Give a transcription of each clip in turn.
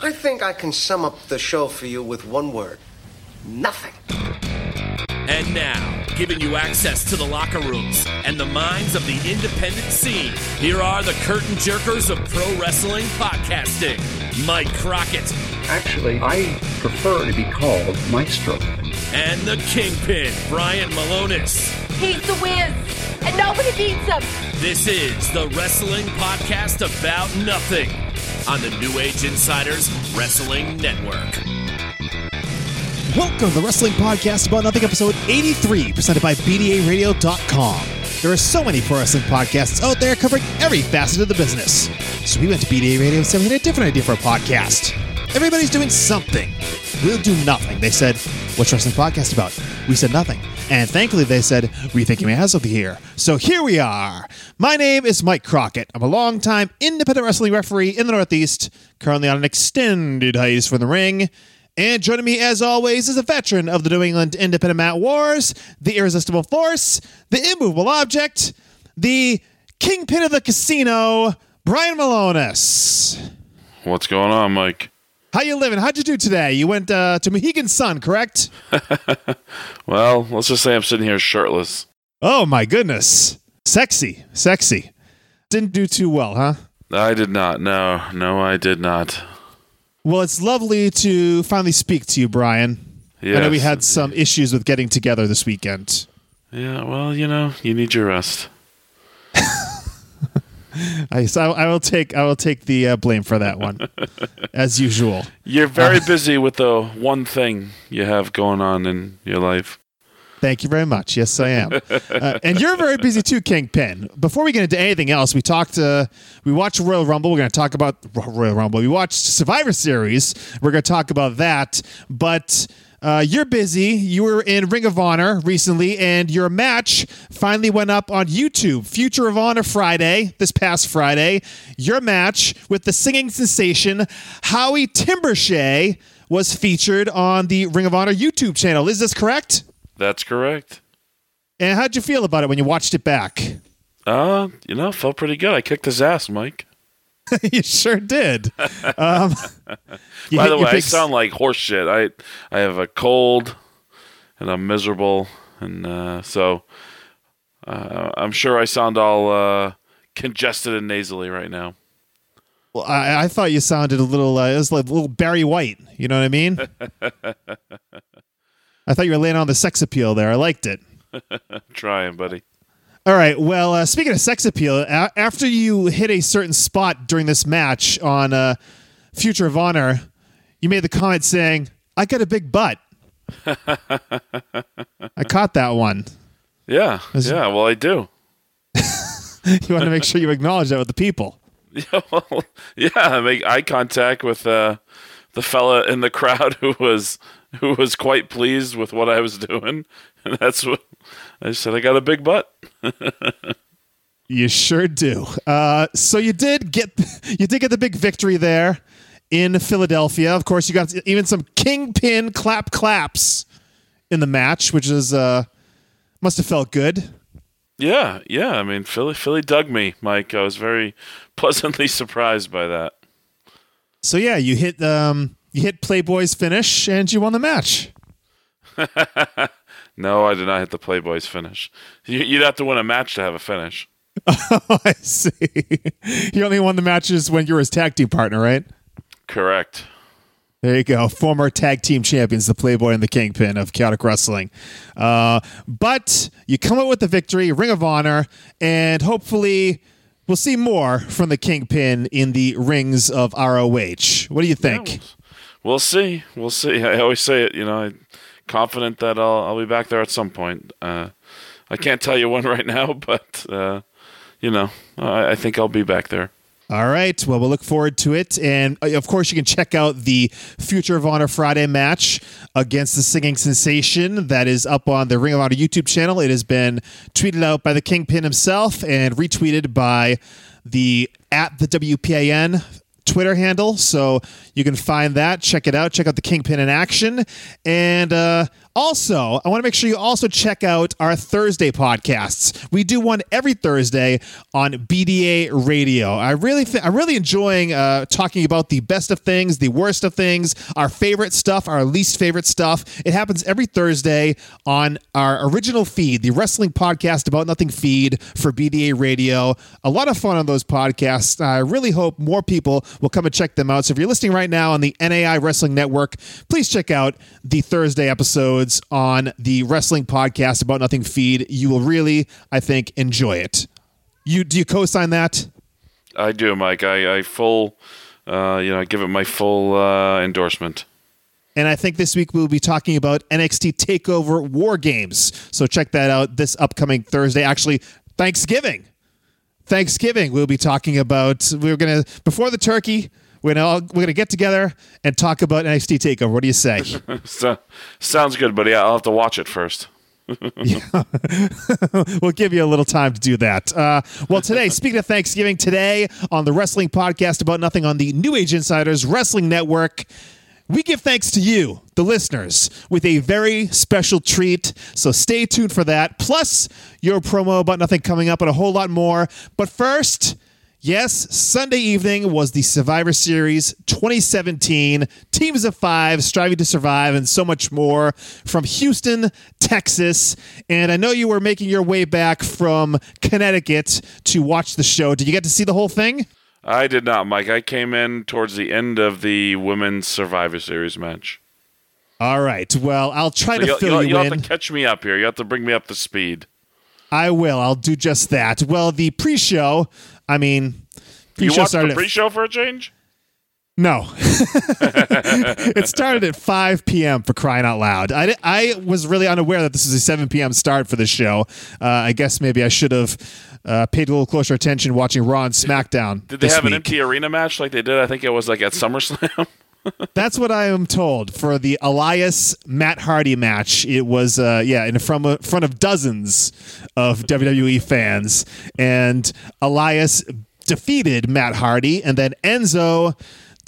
I think I can sum up the show for you with one word nothing. And now, giving you access to the locker rooms and the minds of the independent scene, here are the curtain jerkers of pro wrestling podcasting Mike Crockett. Actually, I prefer to be called Maestro. And the Kingpin, Brian Malonis. He's the Wiz, and nobody beats him. This is the Wrestling Podcast About Nothing on the New Age Insiders Wrestling Network. Welcome to the Wrestling Podcast About Nothing, episode 83, presented by BDARadio.com. There are so many pro wrestling podcasts out there covering every facet of the business. So we went to BDA Radio and said we had a different idea for a podcast. Everybody's doing something. We'll do nothing. They said, What's wrestling podcast about? We said nothing. And thankfully, they said, We think you may have something here. So here we are. My name is Mike Crockett. I'm a longtime independent wrestling referee in the Northeast, currently on an extended hiatus from the ring. And joining me, as always, is a veteran of the New England Independent Mat Wars, the Irresistible Force, the Immovable Object, the Kingpin of the Casino, Brian Malonis. What's going on, Mike? How you living? How'd you do today? You went uh, to Mohegan Sun, correct? well, let's just say I'm sitting here shirtless. Oh my goodness, sexy, sexy. Didn't do too well, huh? I did not. No, no, I did not. Well, it's lovely to finally speak to you, Brian. Yes. I know we had some issues with getting together this weekend. Yeah, well, you know, you need your rest. I, so I will take I will take the uh, blame for that one, as usual. You're very uh, busy with the one thing you have going on in your life. Thank you very much. Yes, I am. uh, and you're very busy too, Kingpin. Before we get into anything else, we talked. Uh, we watched Royal Rumble. We're going to talk about Royal Rumble. We watched Survivor Series. We're going to talk about that. But uh, you're busy. You were in Ring of Honor recently, and your match finally went up on YouTube. Future of Honor Friday, this past Friday. Your match with the singing sensation Howie Timbershea was featured on the Ring of Honor YouTube channel. Is this correct? That's correct. And how'd you feel about it when you watched it back? Uh, you know, felt pretty good. I kicked his ass, Mike. you sure did. Um, you By the way, I sound like horse shit. I I have a cold, and I'm miserable, and uh, so uh, I'm sure I sound all uh, congested and nasally right now. Well, I, I thought you sounded a little. Uh, it was like a little Barry White. You know what I mean? I thought you were laying on the sex appeal there. I liked it. Trying, buddy. All right. Well, uh, speaking of sex appeal, a- after you hit a certain spot during this match on uh, Future of Honor, you made the comment saying, "I got a big butt." I caught that one. Yeah. yeah. Well, I do. you want to make sure you acknowledge that with the people. Yeah. Well, yeah. I make eye contact with uh, the fella in the crowd who was who was quite pleased with what I was doing, and that's what I said. I got a big butt. You sure do. Uh, so you did get you did get the big victory there in Philadelphia. Of course, you got even some kingpin clap claps in the match, which is uh, must have felt good. Yeah, yeah. I mean, Philly, Philly dug me, Mike. I was very pleasantly surprised by that. So yeah, you hit um, you hit Playboy's finish and you won the match. no, I did not hit the Playboy's finish. You'd have to win a match to have a finish. Oh, I see. You only won the matches when you were his tag team partner, right? Correct. There you go. Former tag team champions, the Playboy and the Kingpin of Chaotic Wrestling. Uh, but you come out with the victory, Ring of Honor, and hopefully we'll see more from the Kingpin in the rings of ROH. What do you think? Yeah, we'll see. We'll see. I always say it. You know, I'm confident that I'll I'll be back there at some point. Uh, I can't tell you when right now, but uh, you know, I, I think I'll be back there. All right. Well, we'll look forward to it. And uh, of course, you can check out the Future of Honor Friday match against the singing sensation that is up on the Ring of Honor YouTube channel. It has been tweeted out by the Kingpin himself and retweeted by the at the WPAN Twitter handle. So you can find that. Check it out. Check out the Kingpin in action. And uh, also, I want to make sure you also check out our Thursday podcasts. We do one every Thursday on BDA Radio. I really, th- I'm really enjoying uh, talking about the best of things, the worst of things, our favorite stuff, our least favorite stuff. It happens every Thursday on our original feed, the Wrestling Podcast About Nothing feed for BDA Radio. A lot of fun on those podcasts. I really hope more people will come and check them out. So if you're listening right now on the NAI Wrestling Network, please check out the Thursday episodes on the Wrestling Podcast About Nothing feed. You will really, I think, enjoy it. You do you co-sign that? I do, Mike. I, I full, uh, you know, I give it my full uh, endorsement. And I think this week we'll be talking about NXT Takeover War Games. So check that out this upcoming Thursday. Actually, Thanksgiving. Thanksgiving. We'll be talking about. We're gonna before the turkey. We're gonna all, we're gonna get together and talk about NXT Takeover. What do you say? so, sounds good, buddy. I'll have to watch it first. we'll give you a little time to do that. Uh, well, today, speaking of Thanksgiving, today on the Wrestling Podcast About Nothing on the New Age Insiders Wrestling Network, we give thanks to you, the listeners, with a very special treat. So stay tuned for that. Plus, your promo about nothing coming up and a whole lot more. But first, Yes, Sunday evening was the Survivor Series 2017. Teams of five striving to survive and so much more from Houston, Texas. And I know you were making your way back from Connecticut to watch the show. Did you get to see the whole thing? I did not, Mike. I came in towards the end of the Women's Survivor Series match. All right. Well, I'll try so to you'll, fill you'll, you you'll in. You'll have to catch me up here. You have to bring me up to speed. I will. I'll do just that. Well, the pre-show, I mean, you watched the pre-show for a change? No. it started at 5 p.m. for crying out loud. I, I was really unaware that this is a 7 p.m. start for the show. Uh, I guess maybe I should have uh, paid a little closer attention watching Raw and SmackDown. Did they have week. an empty arena match like they did? I think it was like at SummerSlam. That's what I am told for the Elias Matt Hardy match. It was, uh, yeah, in front of, front of dozens of WWE fans, and Elias defeated Matt Hardy, and then Enzo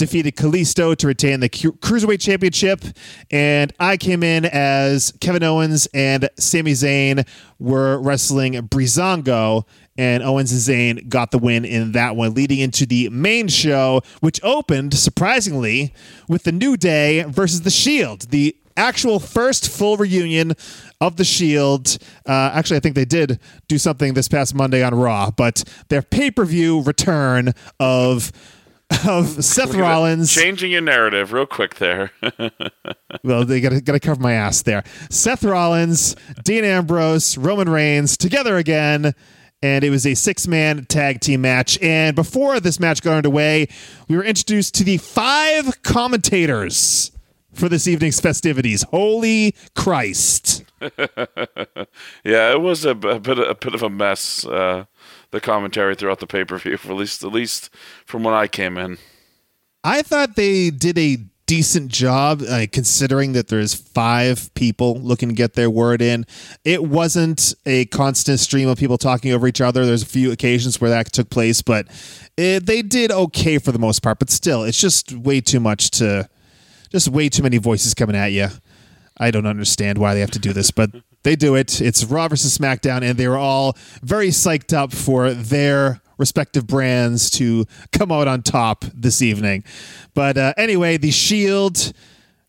defeated Kalisto to retain the Cruiserweight Championship. And I came in as Kevin Owens and Sami Zayn were wrestling Breezango. And Owens and Zayn got the win in that one, leading into the main show, which opened, surprisingly, with the New Day versus The Shield. The actual first full reunion of the Shield. Uh, actually, I think they did do something this past Monday on Raw, but their pay per view return of of Seth Rollins changing your narrative real quick there. well, they got to cover my ass there. Seth Rollins, Dean Ambrose, Roman Reigns together again. And it was a six man tag team match. And before this match got underway, we were introduced to the five commentators for this evening's festivities. Holy Christ. yeah, it was a, a, bit a bit of a mess. Uh, the commentary throughout the pay per view, at least at least from when I came in. I thought they did a decent job uh, considering that there's five people looking to get their word in. It wasn't a constant stream of people talking over each other. There's a few occasions where that took place, but it, they did okay for the most part. But still, it's just way too much to, just way too many voices coming at you. I don't understand why they have to do this, but they do it. It's Raw versus SmackDown, and they were all very psyched up for their respective brands to come out on top this evening. But uh, anyway, the Shield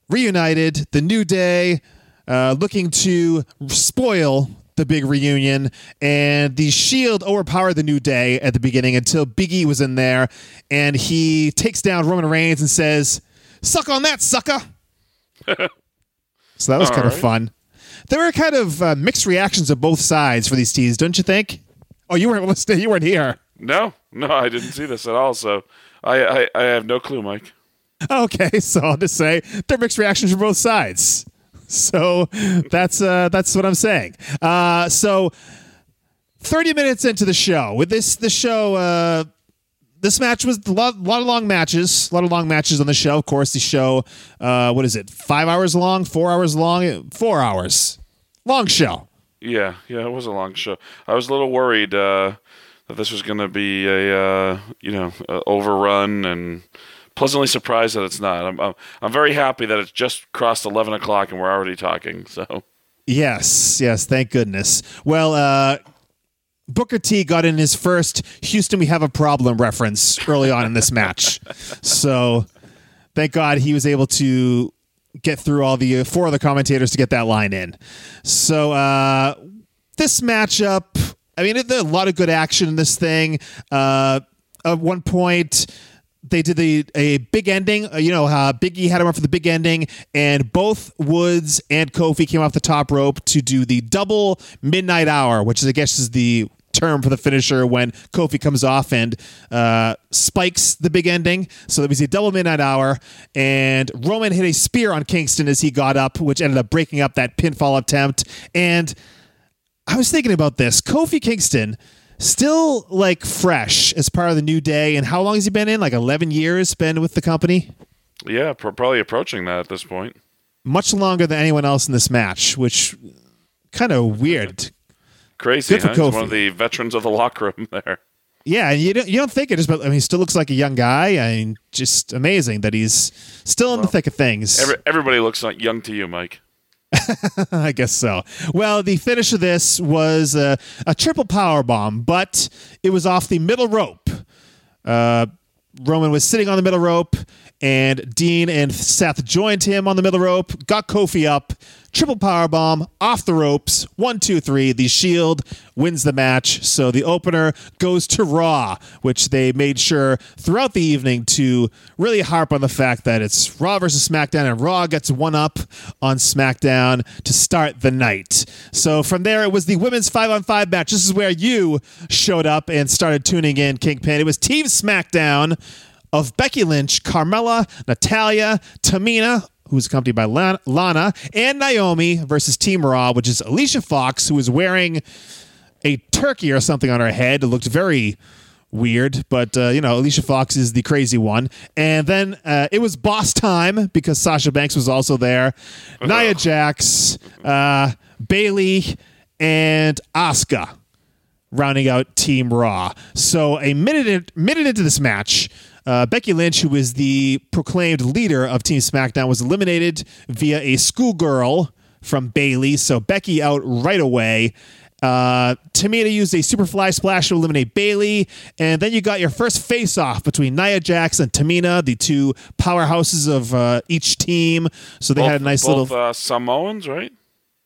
reunited, the New Day uh, looking to spoil the big reunion, and the Shield overpowered the New Day at the beginning until Biggie was in there, and he takes down Roman Reigns and says, "Suck on that, sucker." So that was All kind right. of fun. There were kind of uh, mixed reactions of both sides for these teas, don't you think? Oh, you weren't listening. You weren't here. No, no, I didn't see this at all. So I, I, I have no clue, Mike. Okay, so I'll just say there are mixed reactions from both sides. So that's uh, that's what I'm saying. Uh, so 30 minutes into the show, with this the show. Uh, this match was a lot, lot, of long matches, a lot of long matches on the show. Of course, the show, uh, what is it, five hours long, four hours long, four hours, long show. Yeah, yeah, it was a long show. I was a little worried uh, that this was going to be a uh, you know overrun and pleasantly surprised that it's not. I'm, I'm, I'm very happy that it's just crossed 11 o'clock and we're already talking. So. Yes, yes, thank goodness. Well, uh, Booker T got in his first Houston We Have a Problem reference early on in this match. So thank God he was able to get through all the uh, four of the commentators to get that line in. So uh, this matchup, I mean, a lot of good action in this thing. Uh, at one point, they did the a big ending. Uh, you know, uh, Biggie had him up for the big ending, and both Woods and Kofi came off the top rope to do the double midnight hour, which I guess is the term for the finisher when Kofi comes off and uh, spikes the big ending. So it was a double midnight hour, and Roman hit a spear on Kingston as he got up, which ended up breaking up that pinfall attempt. And I was thinking about this. Kofi Kingston still like fresh as part of the new day and how long has he been in like 11 years been with the company yeah probably approaching that at this point much longer than anyone else in this match which kind of weird crazy Good huh? one of the veterans of the locker room there yeah and you don't, you don't think it just but I mean he still looks like a young guy I mean just amazing that he's still in well, the thick of things every, everybody looks like young to you Mike I guess so. Well, the finish of this was a, a triple power bomb, but it was off the middle rope. Uh, Roman was sitting on the middle rope, and Dean and Seth joined him on the middle rope, got Kofi up, triple power bomb off the ropes. One, two, three. The Shield wins the match. So the opener goes to Raw, which they made sure throughout the evening to really harp on the fact that it's Raw versus SmackDown, and Raw gets one up on SmackDown to start the night. So from there, it was the women's five on five match. This is where you showed up and started tuning in, Kingpin. It was Team SmackDown of Becky Lynch, Carmella, Natalya, Tamina, who's accompanied by Lana, and Naomi versus Team Raw, which is Alicia Fox, who is wearing a turkey or something on her head. It looked very weird, but uh, you know, Alicia Fox is the crazy one. And then uh, it was boss time because Sasha Banks was also there. Nia Jax, uh, Bayley, and Asuka rounding out Team Raw. So a minute minute into this match, uh, Becky Lynch, who was the proclaimed leader of Team SmackDown, was eliminated via a schoolgirl from Bayley. So Becky out right away. Uh, Tamina used a Superfly Splash to eliminate Bayley, and then you got your first face-off between Nia Jax and Tamina, the two powerhouses of uh, each team. So they both, had a nice both, little uh, Samoans, right?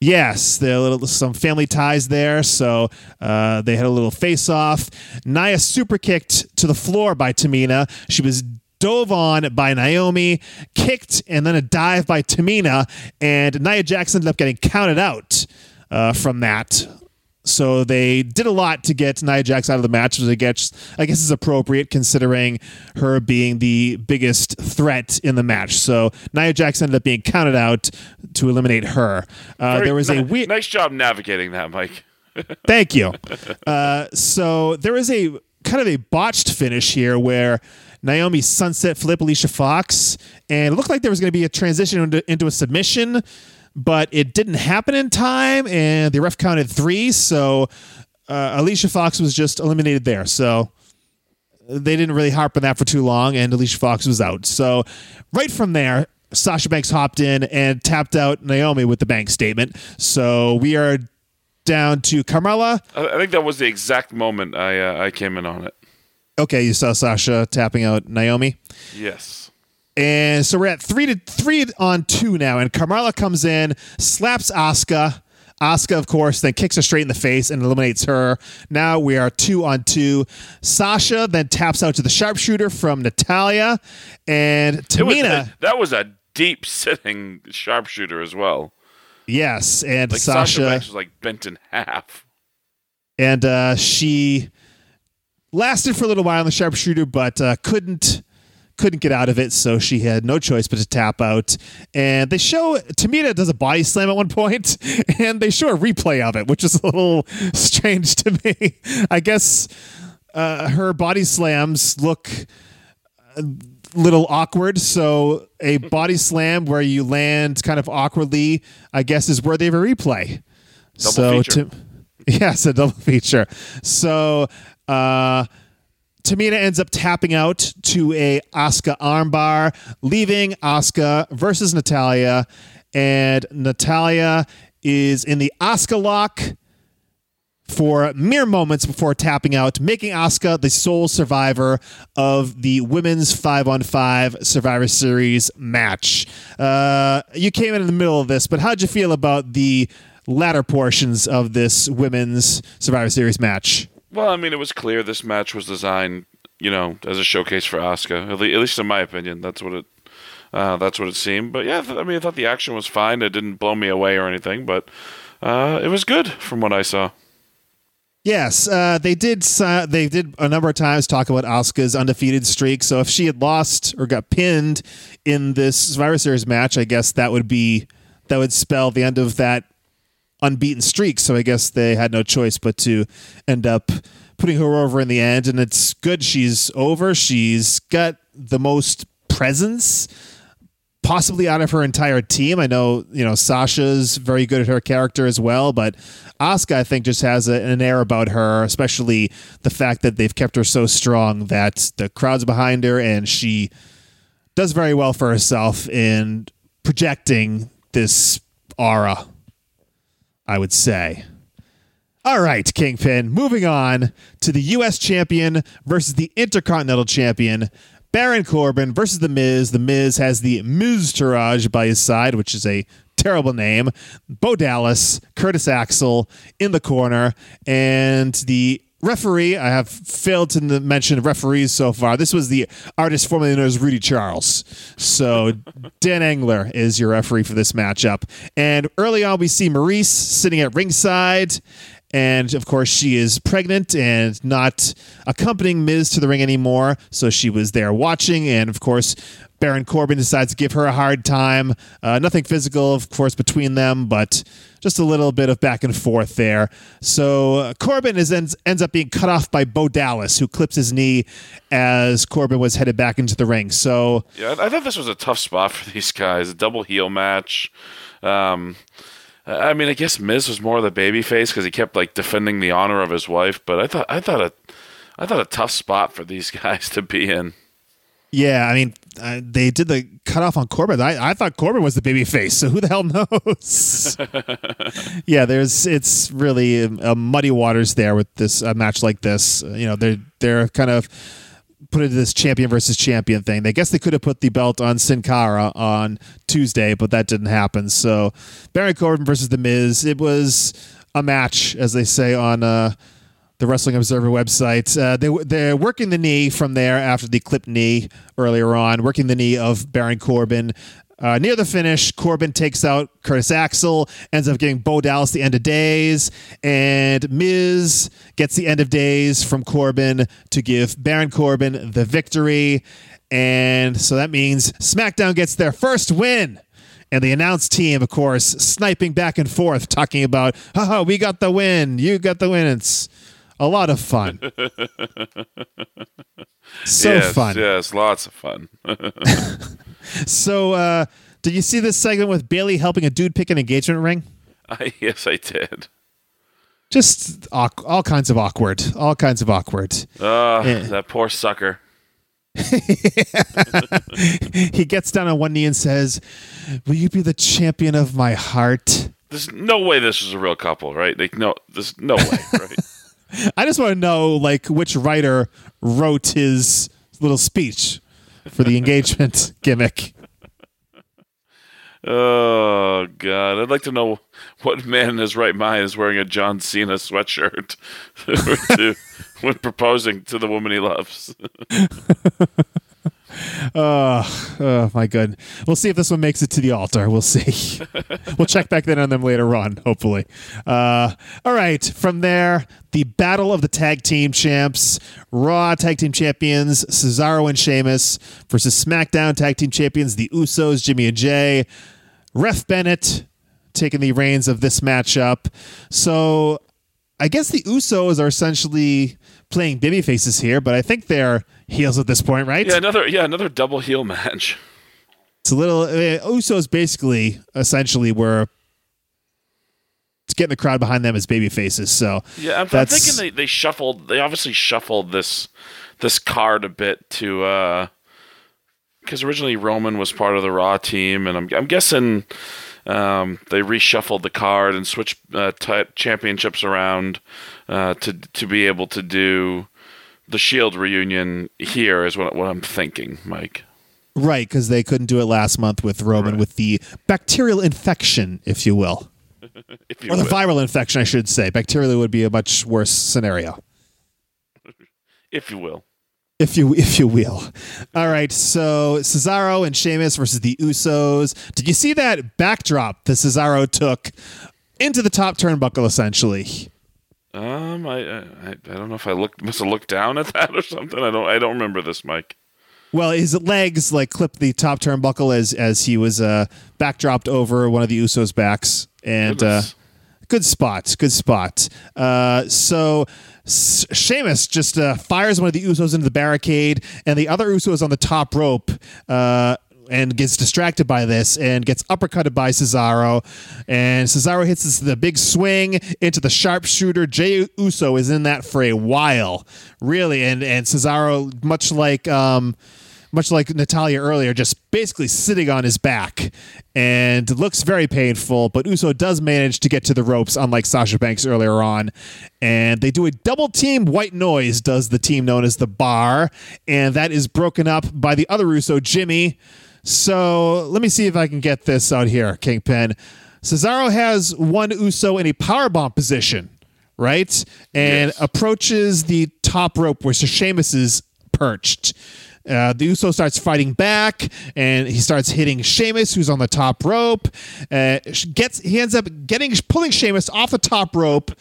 Yes, there little some family ties there, so uh, they had a little face off. Nia super kicked to the floor by Tamina. She was dove on by Naomi, kicked, and then a dive by Tamina, and Nia Jackson ended up getting counted out uh, from that. So they did a lot to get Nia Jax out of the match, which I guess, I guess is appropriate considering her being the biggest threat in the match. So Nia Jax ended up being counted out to eliminate her. Uh, there was a weird. Nice job navigating that, Mike. Thank you. Uh, so there was a kind of a botched finish here where Naomi sunset flip Alicia Fox, and it looked like there was going to be a transition into, into a submission but it didn't happen in time, and the ref counted three. So uh, Alicia Fox was just eliminated there. So they didn't really harp on that for too long, and Alicia Fox was out. So right from there, Sasha Banks hopped in and tapped out Naomi with the bank statement. So we are down to Carmella. I think that was the exact moment I uh, I came in on it. Okay, you saw Sasha tapping out Naomi. Yes. And so we're at three to three on two now, and Carmella comes in, slaps Asuka. Asuka, of course, then kicks her straight in the face and eliminates her. Now we are two on two. Sasha then taps out to the sharpshooter from Natalya and Tamina. Was, that was a deep sitting sharpshooter as well. Yes, and like Sasha, Sasha was like bent in half, and uh, she lasted for a little while in the sharpshooter, but uh, couldn't couldn't get out of it, so she had no choice but to tap out. And they show Tamina does a body slam at one point, and they show a replay of it, which is a little strange to me. I guess uh, her body slams look a little awkward, so a body slam where you land kind of awkwardly, I guess, is worthy of a replay. Double so, feature. To, yes, a double feature. So, uh, Tamina ends up tapping out to a Asuka armbar, leaving Asuka versus Natalya. and Natalya is in the Asuka lock for mere moments before tapping out, making Asuka the sole survivor of the women's five on five Survivor Series match. Uh, you came in in the middle of this, but how'd you feel about the latter portions of this women's Survivor Series match? Well, I mean, it was clear this match was designed, you know, as a showcase for Asuka. At least in my opinion, that's what it. Uh, that's what it seemed. But yeah, I mean, I thought the action was fine. It didn't blow me away or anything, but uh, it was good from what I saw. Yes, uh, they did. Uh, they did a number of times talk about Asuka's undefeated streak. So if she had lost or got pinned in this Survivor Series match, I guess that would be that would spell the end of that unbeaten streak. So I guess they had no choice but to end up putting her over in the end. And it's good she's over. She's got the most presence possibly out of her entire team. I know, you know, Sasha's very good at her character as well, but Asuka, I think, just has a, an air about her, especially the fact that they've kept her so strong that the crowd's behind her and she does very well for herself in projecting this aura, I would say. All right, Kingpin. Moving on to the U.S. champion versus the Intercontinental champion. Baron Corbin versus The Miz. The Miz has the Miztourage by his side, which is a terrible name. Bo Dallas, Curtis Axel in the corner, and the referee. I have failed to mention referees so far. This was the artist formerly known as Rudy Charles. So Dan Engler is your referee for this matchup. And early on, we see Maurice sitting at ringside and of course, she is pregnant and not accompanying Miz to the ring anymore. So she was there watching. And of course, Baron Corbin decides to give her a hard time. Uh, nothing physical, of course, between them, but just a little bit of back and forth there. So uh, Corbin is ends, ends up being cut off by Bo Dallas, who clips his knee as Corbin was headed back into the ring. So yeah, I thought this was a tough spot for these guys. A double heel match. Um, I mean, I guess Miz was more of the baby face because he kept like defending the honor of his wife. But I thought, I thought a, I thought a tough spot for these guys to be in. Yeah, I mean, uh, they did the cutoff on Corbin. I, I thought Corbin was the baby face, so who the hell knows? yeah, there's it's really a, muddy waters there with this a match like this. You know, they're they're kind of put into this champion versus champion thing. They guess they could have put the belt on Sin Cara on Tuesday, but that didn't happen. So Baron Corbin versus The Miz. It was a match, as they say on uh, the Wrestling Observer website. Uh, they they're working the knee from there after the clipped knee earlier on, working the knee of Baron Corbin. Uh, near the finish, Corbin takes out Curtis Axel, ends up getting Bo Dallas the end of days, and Miz gets the end of days from Corbin to give Baron Corbin the victory. And so that means SmackDown gets their first win. And the announced team, of course, sniping back and forth, talking about, haha, we got the win. You got the win. It's a lot of fun. so yes, fun. Yes, lots of fun. so, uh, did you see this segment with Bayley helping a dude pick an engagement ring? Uh, yes, I did. Just all, all kinds of awkward. All kinds of awkward. Uh, yeah. that poor sucker. he gets down on one knee and says, "Will you be the champion of my heart?" There's no way this is a real couple, right? Like, no, there's no way, right? I just want to know, like, which writer wrote his little speech for the engagement gimmick. Oh God! I'd like to know what man in his right mind is wearing a John Cena sweatshirt to, when proposing to the woman he loves. oh, oh my god! We'll see if this one makes it to the altar. We'll see. we'll check back then on them later on, hopefully. Uh, all right. From there, the battle of the tag team champs, Raw tag team champions Cesaro and Sheamus versus SmackDown tag team champions the Usos, Jimmy and Jey. Ref Bennett taking the reins of this matchup. So I guess the Usos are essentially playing baby faces here, but I think they're heels at this point, right? Yeah, another yeah, another double heel match. It's a little uh, Usos basically essentially were it's getting the crowd behind them as baby faces. So yeah, I'm, I'm thinking they, they shuffled. They obviously shuffled this this card a bit to because uh, originally Roman was part of the Raw team, and I'm I'm guessing um, they reshuffled the card and switched uh, t- championships around uh, to to be able to do the Shield reunion here. Is what what I'm thinking, Mike. Right, because they couldn't do it last month with Roman right. with the bacterial infection, if you will. if you or the will. viral infection, I should say. Bacterial would be a much worse scenario. if you will. If you if you will. All right, so Cesaro and Sheamus versus the Usos. Did you see that backdrop that Cesaro took into the top turnbuckle essentially? Um, I, I I don't know if I looked must have looked down at that or something. I don't I don't remember this, Mike. Well, his legs like clipped the top turnbuckle as as he was uh backdropped over one of the Usos' backs, and uh, good spot, good spot. Uh, so Sheamus just uh, fires one of the Usos into the barricade, and the other Usos on the top rope. Uh, and gets distracted by this and gets uppercutted by Cesaro. And Cesaro hits this, the big swing into the sharpshooter. Jey Uso is in that for a while, really. And and Cesaro, much like um, much like Natalya earlier, just basically sitting on his back and looks very painful. But Uso does manage to get to the ropes, unlike Sasha Banks earlier on. And they do a double team white noise, does the team known as the Bar. And that is broken up by the other Uso, Jimmy. So let me see if I can get this out here, Kingpin. Cesaro has one Uso in a powerbomb position, right? And yes. approaches the top rope where Sheamus is perched. Uh, the Uso starts fighting back, and he starts hitting Sheamus, who's on the top rope. Uh, gets he ends up getting pulling Sheamus off the top rope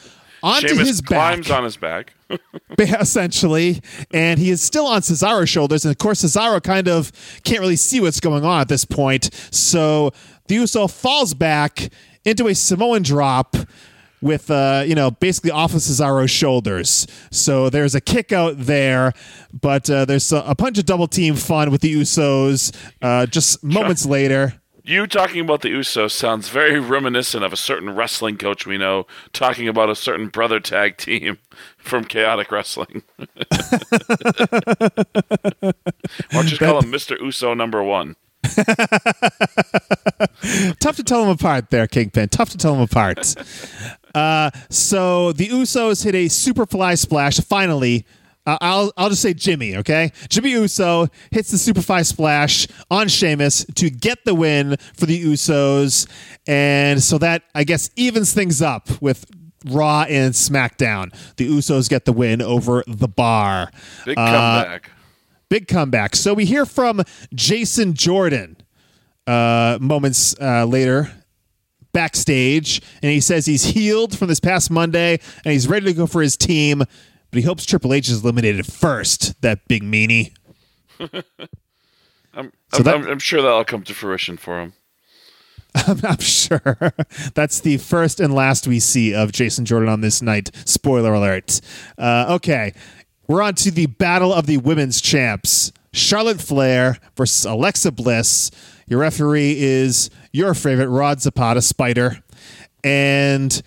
onto Sheamus his back. climbs on his back. essentially, and he is still on Cesaro's shoulders, and of course Cesaro kind of can't really see what's going on at this point. So the Uso falls back into a Samoan drop with uh, you know basically off of Cesaro's shoulders. So there's a kick out there, but uh, there's a, a bunch of double team fun with the Usos. Uh, just moments later. You talking about the Usos sounds very reminiscent of a certain wrestling coach we know talking about a certain brother tag team from Chaotic Wrestling. Why don't you call him Mr. Uso number one? Tough to tell them apart there, Kingpin. Tough to tell them apart. Uh, so the Usos hit a super fly splash. Finally, uh, I'll I'll just say Jimmy. Okay, Jimmy Uso hits the super fly splash on Sheamus to get the win for the Usos, and so that I guess evens things up with Raw and SmackDown. The Usos get the win over the Bar. Big comeback. Uh, big comeback. So we hear from Jason Jordan uh, moments uh, later backstage, and he says he's healed from this past Monday and he's ready to go for his team, but he hopes Triple H is eliminated first. That big meanie. I'm, so I'm, that, I'm, sure that'll come to fruition for him. I'm not sure. That's the first and last we see of Jason Jordan on this night. Spoiler alert. Uh, okay, we're on to the battle of the women's champs. Charlotte Flair versus Alexa Bliss. Your referee is your favorite Rod Zapata Spider. And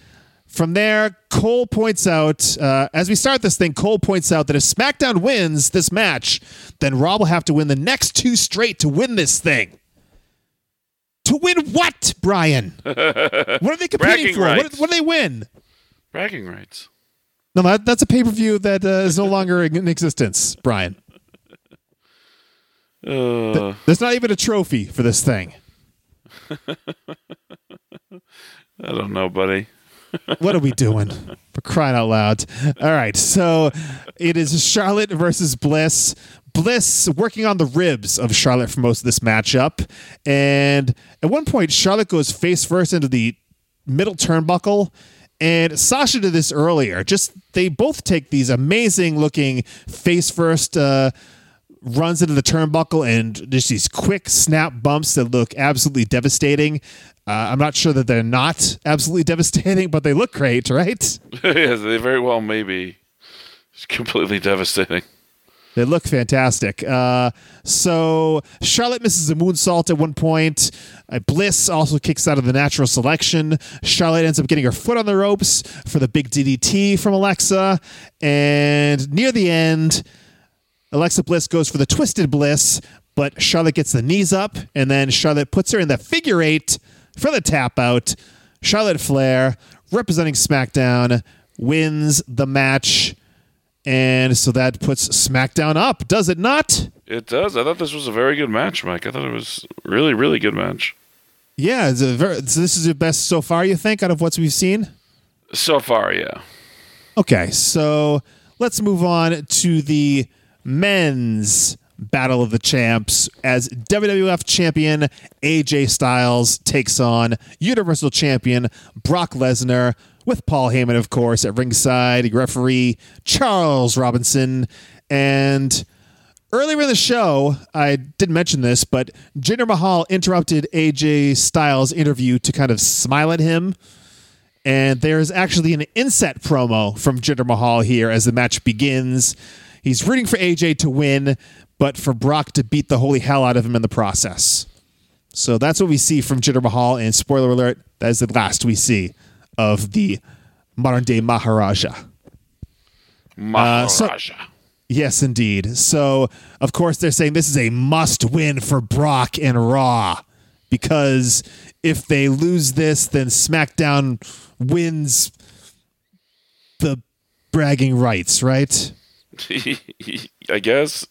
from there, Cole points out, uh, as we start this thing, Cole points out that if SmackDown wins this match, then Raw will have to win the next two straight to win this thing. To win what, Brian? what are they competing Bragging for? What, what, do they win? Bragging rights. No, that, that's a pay per view that uh, is no longer in existence, Brian. Uh. There's not even a trophy for this thing. I don't know, buddy. What are we doing? For crying out loud. All right. So it is Charlotte versus Bliss. Bliss working on the ribs of Charlotte for most of this matchup. And at one point, Charlotte goes face first into the middle turnbuckle. And Sasha did this earlier. Just they both take these amazing looking face first uh, runs into the turnbuckle and just these quick snap bumps that look absolutely devastating. Uh, I'm not sure that they're not absolutely devastating, but they look great, right? yes, they very well may be. It's completely devastating. They look fantastic. Uh, so Charlotte misses a moonsault at one point. Uh, Bliss also kicks out of the natural selection. Charlotte ends up getting her foot on the ropes for the big DDT from Alexa. And near the end, Alexa Bliss goes for the twisted bliss, but Charlotte gets the knees up, and then Charlotte puts her in the figure eight for the tap out. Charlotte Flair, representing SmackDown, wins the match. And so that puts SmackDown up, does it not? It does. I thought this was a very good match, Mike. I thought it was really, really good match. Yeah, it's a very, so this is the best so far, you think, out of what we've seen? So far, yeah. Okay, so let's move on to the men's Battle of the Champs as WWF Champion AJ Styles takes on Universal Champion Brock Lesnar with Paul Heyman, of course, at ringside, referee Charles Robinson. And earlier in the show, I didn't mention this, but Jinder Mahal interrupted AJ Styles' interview to kind of smile at him. And there's actually an inset promo from Jinder Mahal here as the match begins. He's rooting for AJ to win, but for Brock to beat the holy hell out of him in the process. So that's what we see from Jinder Mahal. And spoiler alert, that is the last we see of the modern day Maharaja. Maharaja. Uh, so- Yes, indeed. So, of course, they're saying this is a must win for Brock and Raw because if they lose this, then SmackDown wins the bragging rights, right? I guess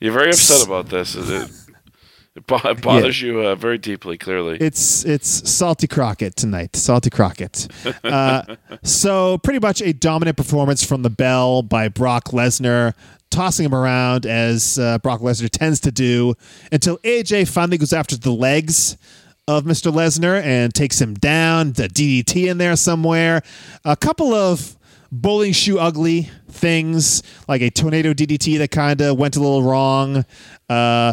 you're very upset about this. It, it bothers yeah. you uh, very deeply. Clearly, it's it's Salty Crockett tonight. Salty Crockett. Uh, so pretty much a dominant performance from the bell by Brock Lesnar. Tossing him around as uh, Brock Lesnar tends to do until AJ finally goes after the legs of Mr. Lesnar and takes him down. The DDT in there somewhere. A couple of bowling shoe ugly things like a tornado DDT that kind of went a little wrong. Uh,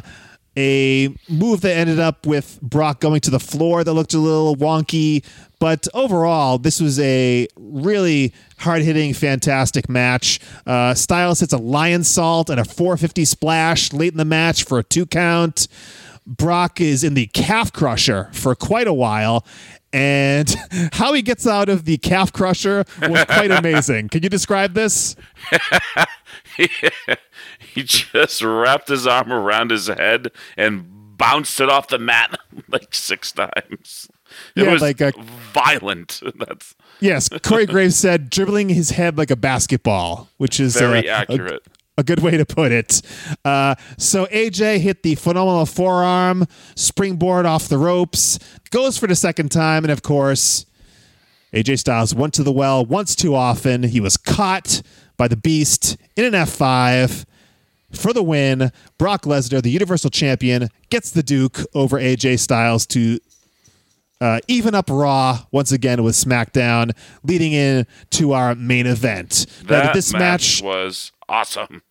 a move that ended up with Brock going to the floor that looked a little wonky. But overall, this was a really hard hitting, fantastic match. Uh, Styles hits a Lionsault and a 450 splash late in the match for a two count. Brock is in the calf crusher for quite a while. And how he gets out of the calf crusher was quite amazing. Can you describe this? he just wrapped his arm around his head and bounced it off the mat like six times. It yeah, was like a, violent. That's yes. Corey Graves said dribbling his head like a basketball, which is very uh, accurate. A, a good way to put it. Uh, so AJ hit the phenomenal forearm, springboard off the ropes, goes for the second time, and of course, AJ Styles went to the well once too often. He was caught by the Beast in an F5 for the win. Brock Lesnar, the Universal Champion, gets the Duke over AJ Styles to uh, even up Raw once again with SmackDown, leading in to our main event. That now, this match, match was awesome.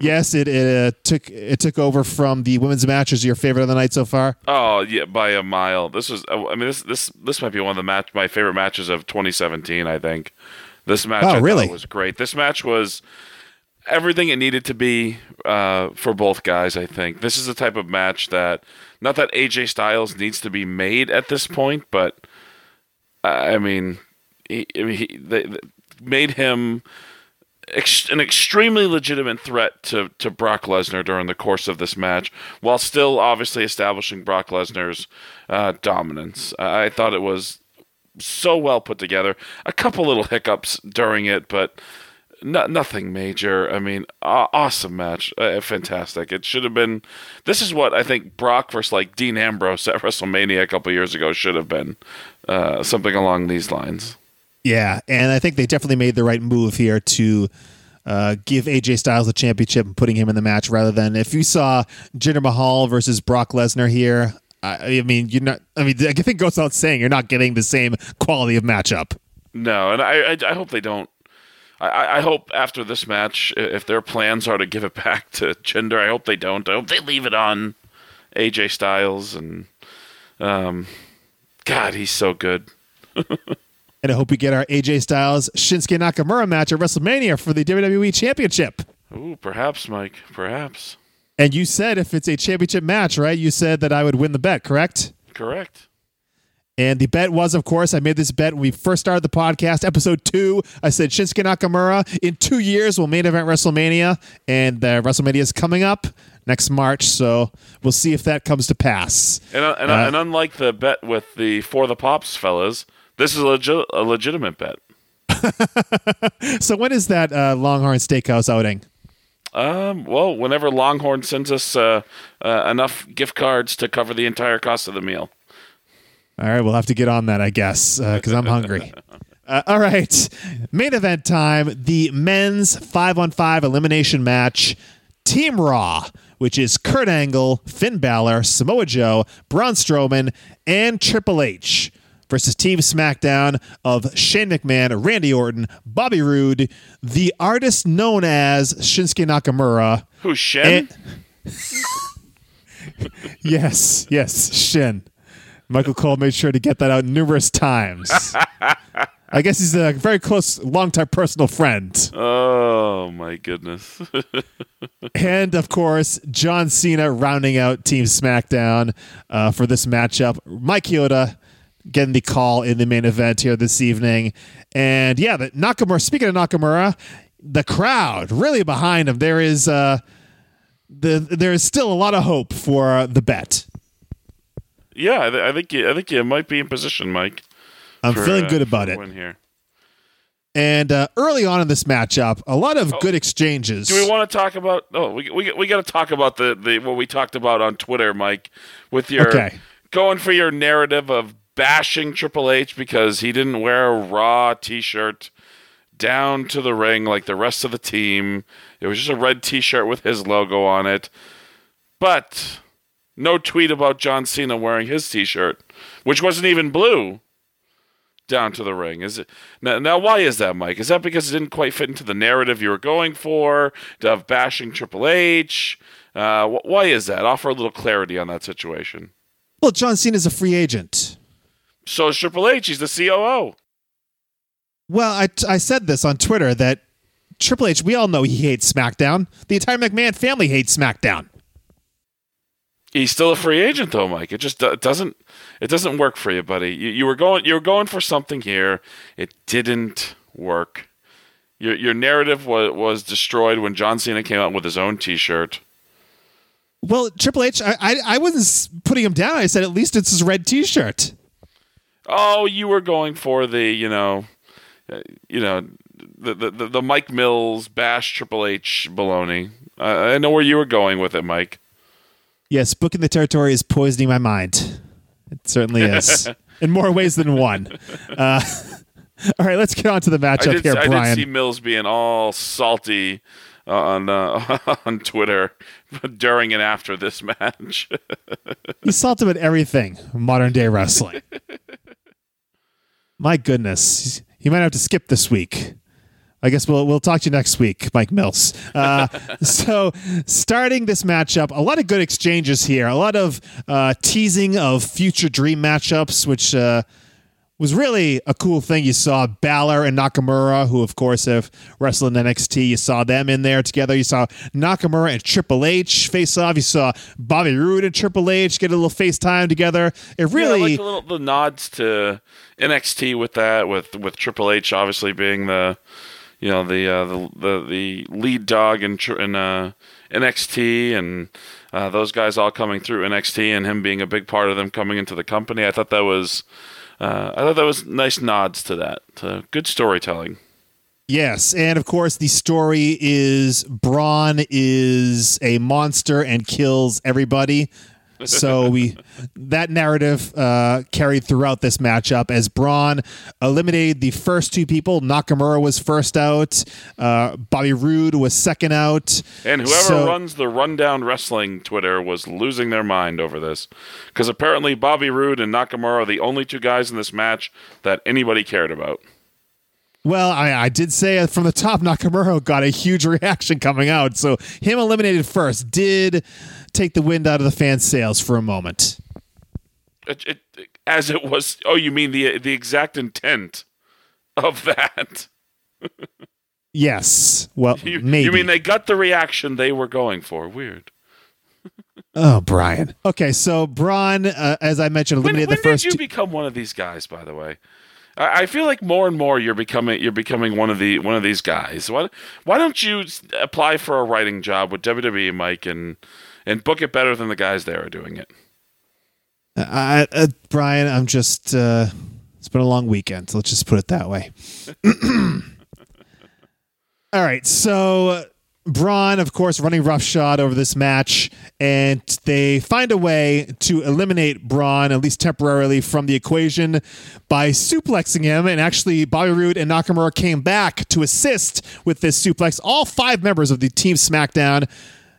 Yes, it, it uh, took it took over from the women's match. Is your favorite of the night so far? Oh yeah, by a mile. This was. Uh, I mean, this this this might be one of the match my favorite matches of 2017. I think this match. Oh I really? Was great. This match was everything it needed to be uh, for both guys. I think this is the type of match that not that AJ Styles needs to be made at this point, but I mean, he, he they, they made him ex- an extremely legitimate threat to, to Brock Lesnar during the course of this match, while still obviously establishing Brock Lesnar's uh, dominance. I thought it was so well put together. A couple little hiccups during it, but no, nothing major. I mean, awesome match, uh, fantastic. It should have been. This is what I think Brock versus like Dean Ambrose at WrestleMania a couple years ago should have been. Uh, something along these lines. Yeah, and I think they definitely made the right move here to uh, give AJ Styles the championship and putting him in the match rather than if you saw Jinder Mahal versus Brock Lesnar here. I, I mean, you're not. I mean, I think goes without saying you're not getting the same quality of matchup. No, and I, I, I hope they don't. I, I hope after this match, if their plans are to give it back to Jinder, I hope they don't. I hope they leave it on AJ Styles and, um, God, he's so good. And I hope we get our AJ Styles Shinsuke Nakamura match at WrestleMania for the WWE Championship. Ooh, perhaps, Mike. Perhaps. And you said if it's a championship match, right? You said that I would win the bet, correct? Correct. And the bet was, of course, I made this bet when we first started the podcast, episode two. I said Shinsuke Nakamura in two years will main event WrestleMania, and uh, WrestleMania is coming up next March. So we'll see if that comes to pass. And, uh, and, uh, and unlike the bet with the For the Pops fellas, this is a, legi- a legitimate bet. so when is that uh, Longhorn Steakhouse outing? Um, well, whenever Longhorn sends us uh, uh, enough gift cards to cover the entire cost of the meal. All right, we'll have to get on that, I guess, because uh, I'm hungry. Uh, all right, main event time: the men's five on five elimination match. Team Raw, which is Kurt Angle, Finn Balor, Samoa Joe, Braun Strowman, and Triple H versus Team SmackDown of Shane McMahon, Randy Orton, Bobby Roode, the artist known as Shinsuke Nakamura. Who's Shin? yes, yes, Shin. Michael Cole made sure to get that out numerous times. I guess he's a very close, long-time personal friend. Oh my goodness! and of course, John Cena rounding out Team SmackDown uh, for this matchup. Mike Chioda getting the call in the main event here this evening, and yeah, the Nakamura. Speaking of Nakamura, the crowd really behind him. There is uh, the there is still a lot of hope for uh, the bet. Yeah, I, th- I, think you, I think you might be in position, Mike. I'm for, feeling good uh, about it. Here. And uh, early on in this matchup, a lot of oh, good exchanges. Do we want to talk about? Oh, we we, we got to talk about the, the what we talked about on Twitter, Mike, with your okay. going for your narrative of bashing Triple H because he didn't wear a Raw T-shirt down to the ring like the rest of the team. It was just a red T-shirt with his logo on it, but no tweet about John Cena wearing his T-shirt, which wasn't even blue down to the ring. Is it now, now? Why is that, Mike? Is that because it didn't quite fit into the narrative you were going for of bashing Triple H? Uh, why is that? Offer a little clarity on that situation. Well, John Cena is a free agent. So is Triple H. He's the COO. Well, I, I said this on Twitter that Triple H. We all know he hates SmackDown. The entire McMahon family hates SmackDown. He's still a free agent, though, Mike. It just it doesn't it doesn't work for you, buddy. You, you were going you were going for something here. It didn't work. Your your narrative was was destroyed when John Cena came out with his own T-shirt. Well, Triple H, I, I, I wasn't putting him down. I said at least it's his red T-shirt. Oh, you were going for the you know, uh, you know, the the the Mike Mills bash Triple H baloney. I know where you were going with it, Mike. Yes, booking the territory is poisoning my mind. It certainly is, in more ways than one. Uh, all right, let's get on to the matchup I did, here, Brian. I did see Mills being all salty on uh, on Twitter during and after this match. He's salty about everything modern day wrestling. My goodness, he might have to skip this week. I guess we'll we'll talk to you next week, Mike Mills. Uh, so, starting this matchup, a lot of good exchanges here, a lot of uh, teasing of future dream matchups, which uh, was really a cool thing. You saw Balor and Nakamura, who of course have wrestled in NXT. You saw them in there together. You saw Nakamura and Triple H face off. You saw Bobby Roode and Triple H get a little FaceTime together. It really yeah, like the, little, the nods to NXT with that, with with Triple H obviously being the you know the uh, the, the the lead dog in in uh, NXT and uh, those guys all coming through NXT and him being a big part of them coming into the company. I thought that was uh, I thought that was nice nods to that. To good storytelling. Yes, and of course the story is Braun is a monster and kills everybody so we that narrative uh, carried throughout this matchup as Braun eliminated the first two people. Nakamura was first out. Uh, Bobby Roode was second out. And whoever so, runs the Rundown Wrestling Twitter was losing their mind over this because apparently Bobby Roode and Nakamura are the only two guys in this match that anybody cared about. Well, I, I, did say from the top, Nakamura got a huge reaction coming out. So him eliminated first did take the wind out of the fans' sails for a moment. It, it, as it was. Oh, you mean the the exact intent of that? yes. Well, you, maybe. You mean they got the reaction they were going for? Weird. Oh, Brian. Okay, so Braun, uh, as I mentioned, eliminated when, when the first. When Did you become one of these guys? By the way, I, I feel like more and more you're becoming you're becoming one of the one of these guys. Why why don't you apply for a writing job with WWE, Mike, and and book it better than the guys there are doing it? Uh, uh, Brian, I'm just. Uh, it's been a long weekend. So let's just put it that way. All right, so Braun, of course, running roughshod over this match, and they find a way to eliminate Braun, at least temporarily, from the equation by suplexing him. And actually, Bobby Roode and Nakamura came back to assist with this suplex. All five members of the Team SmackDown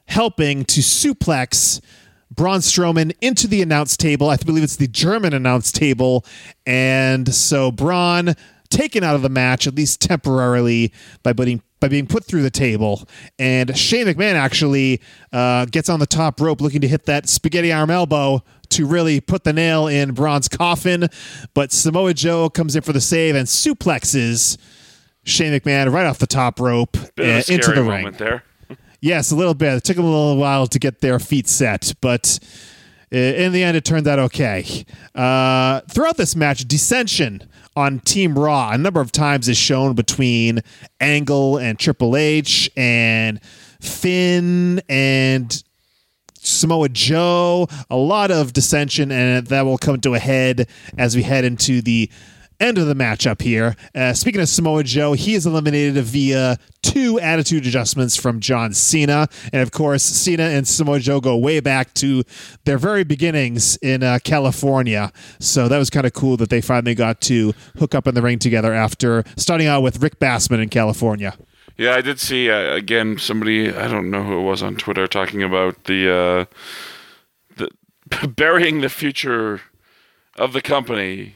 helping to suplex Braun Strowman into the announce table. I believe it's the German announce table. And so Braun taken out of the match, at least temporarily, by putting by being put through the table. And Shane McMahon actually uh, gets on the top rope looking to hit that spaghetti arm elbow to really put the nail in Braun's coffin. But Samoa Joe comes in for the save and suplexes Shane McMahon right off the top rope uh, into the ring. There. yes, a little bit. It took them a little while to get their feet set, but uh, in the end, it turned out okay. Uh, throughout this match, dissension on Team Raw a number of times is shown between Angle and Triple H and Finn and Samoa Joe. A lot of dissension, and that will come to a head as we head into the end of the matchup here. Uh, speaking of Samoa Joe, he is eliminated via two attitude adjustments from John Cena. And of course, Cena and Samoa Joe go way back to their very beginnings in uh, California. So that was kind of cool that they finally got to hook up in the ring together after starting out with Rick Bassman in California. Yeah, I did see uh, again somebody I don't know who it was on Twitter talking about the uh, the burying the future of the company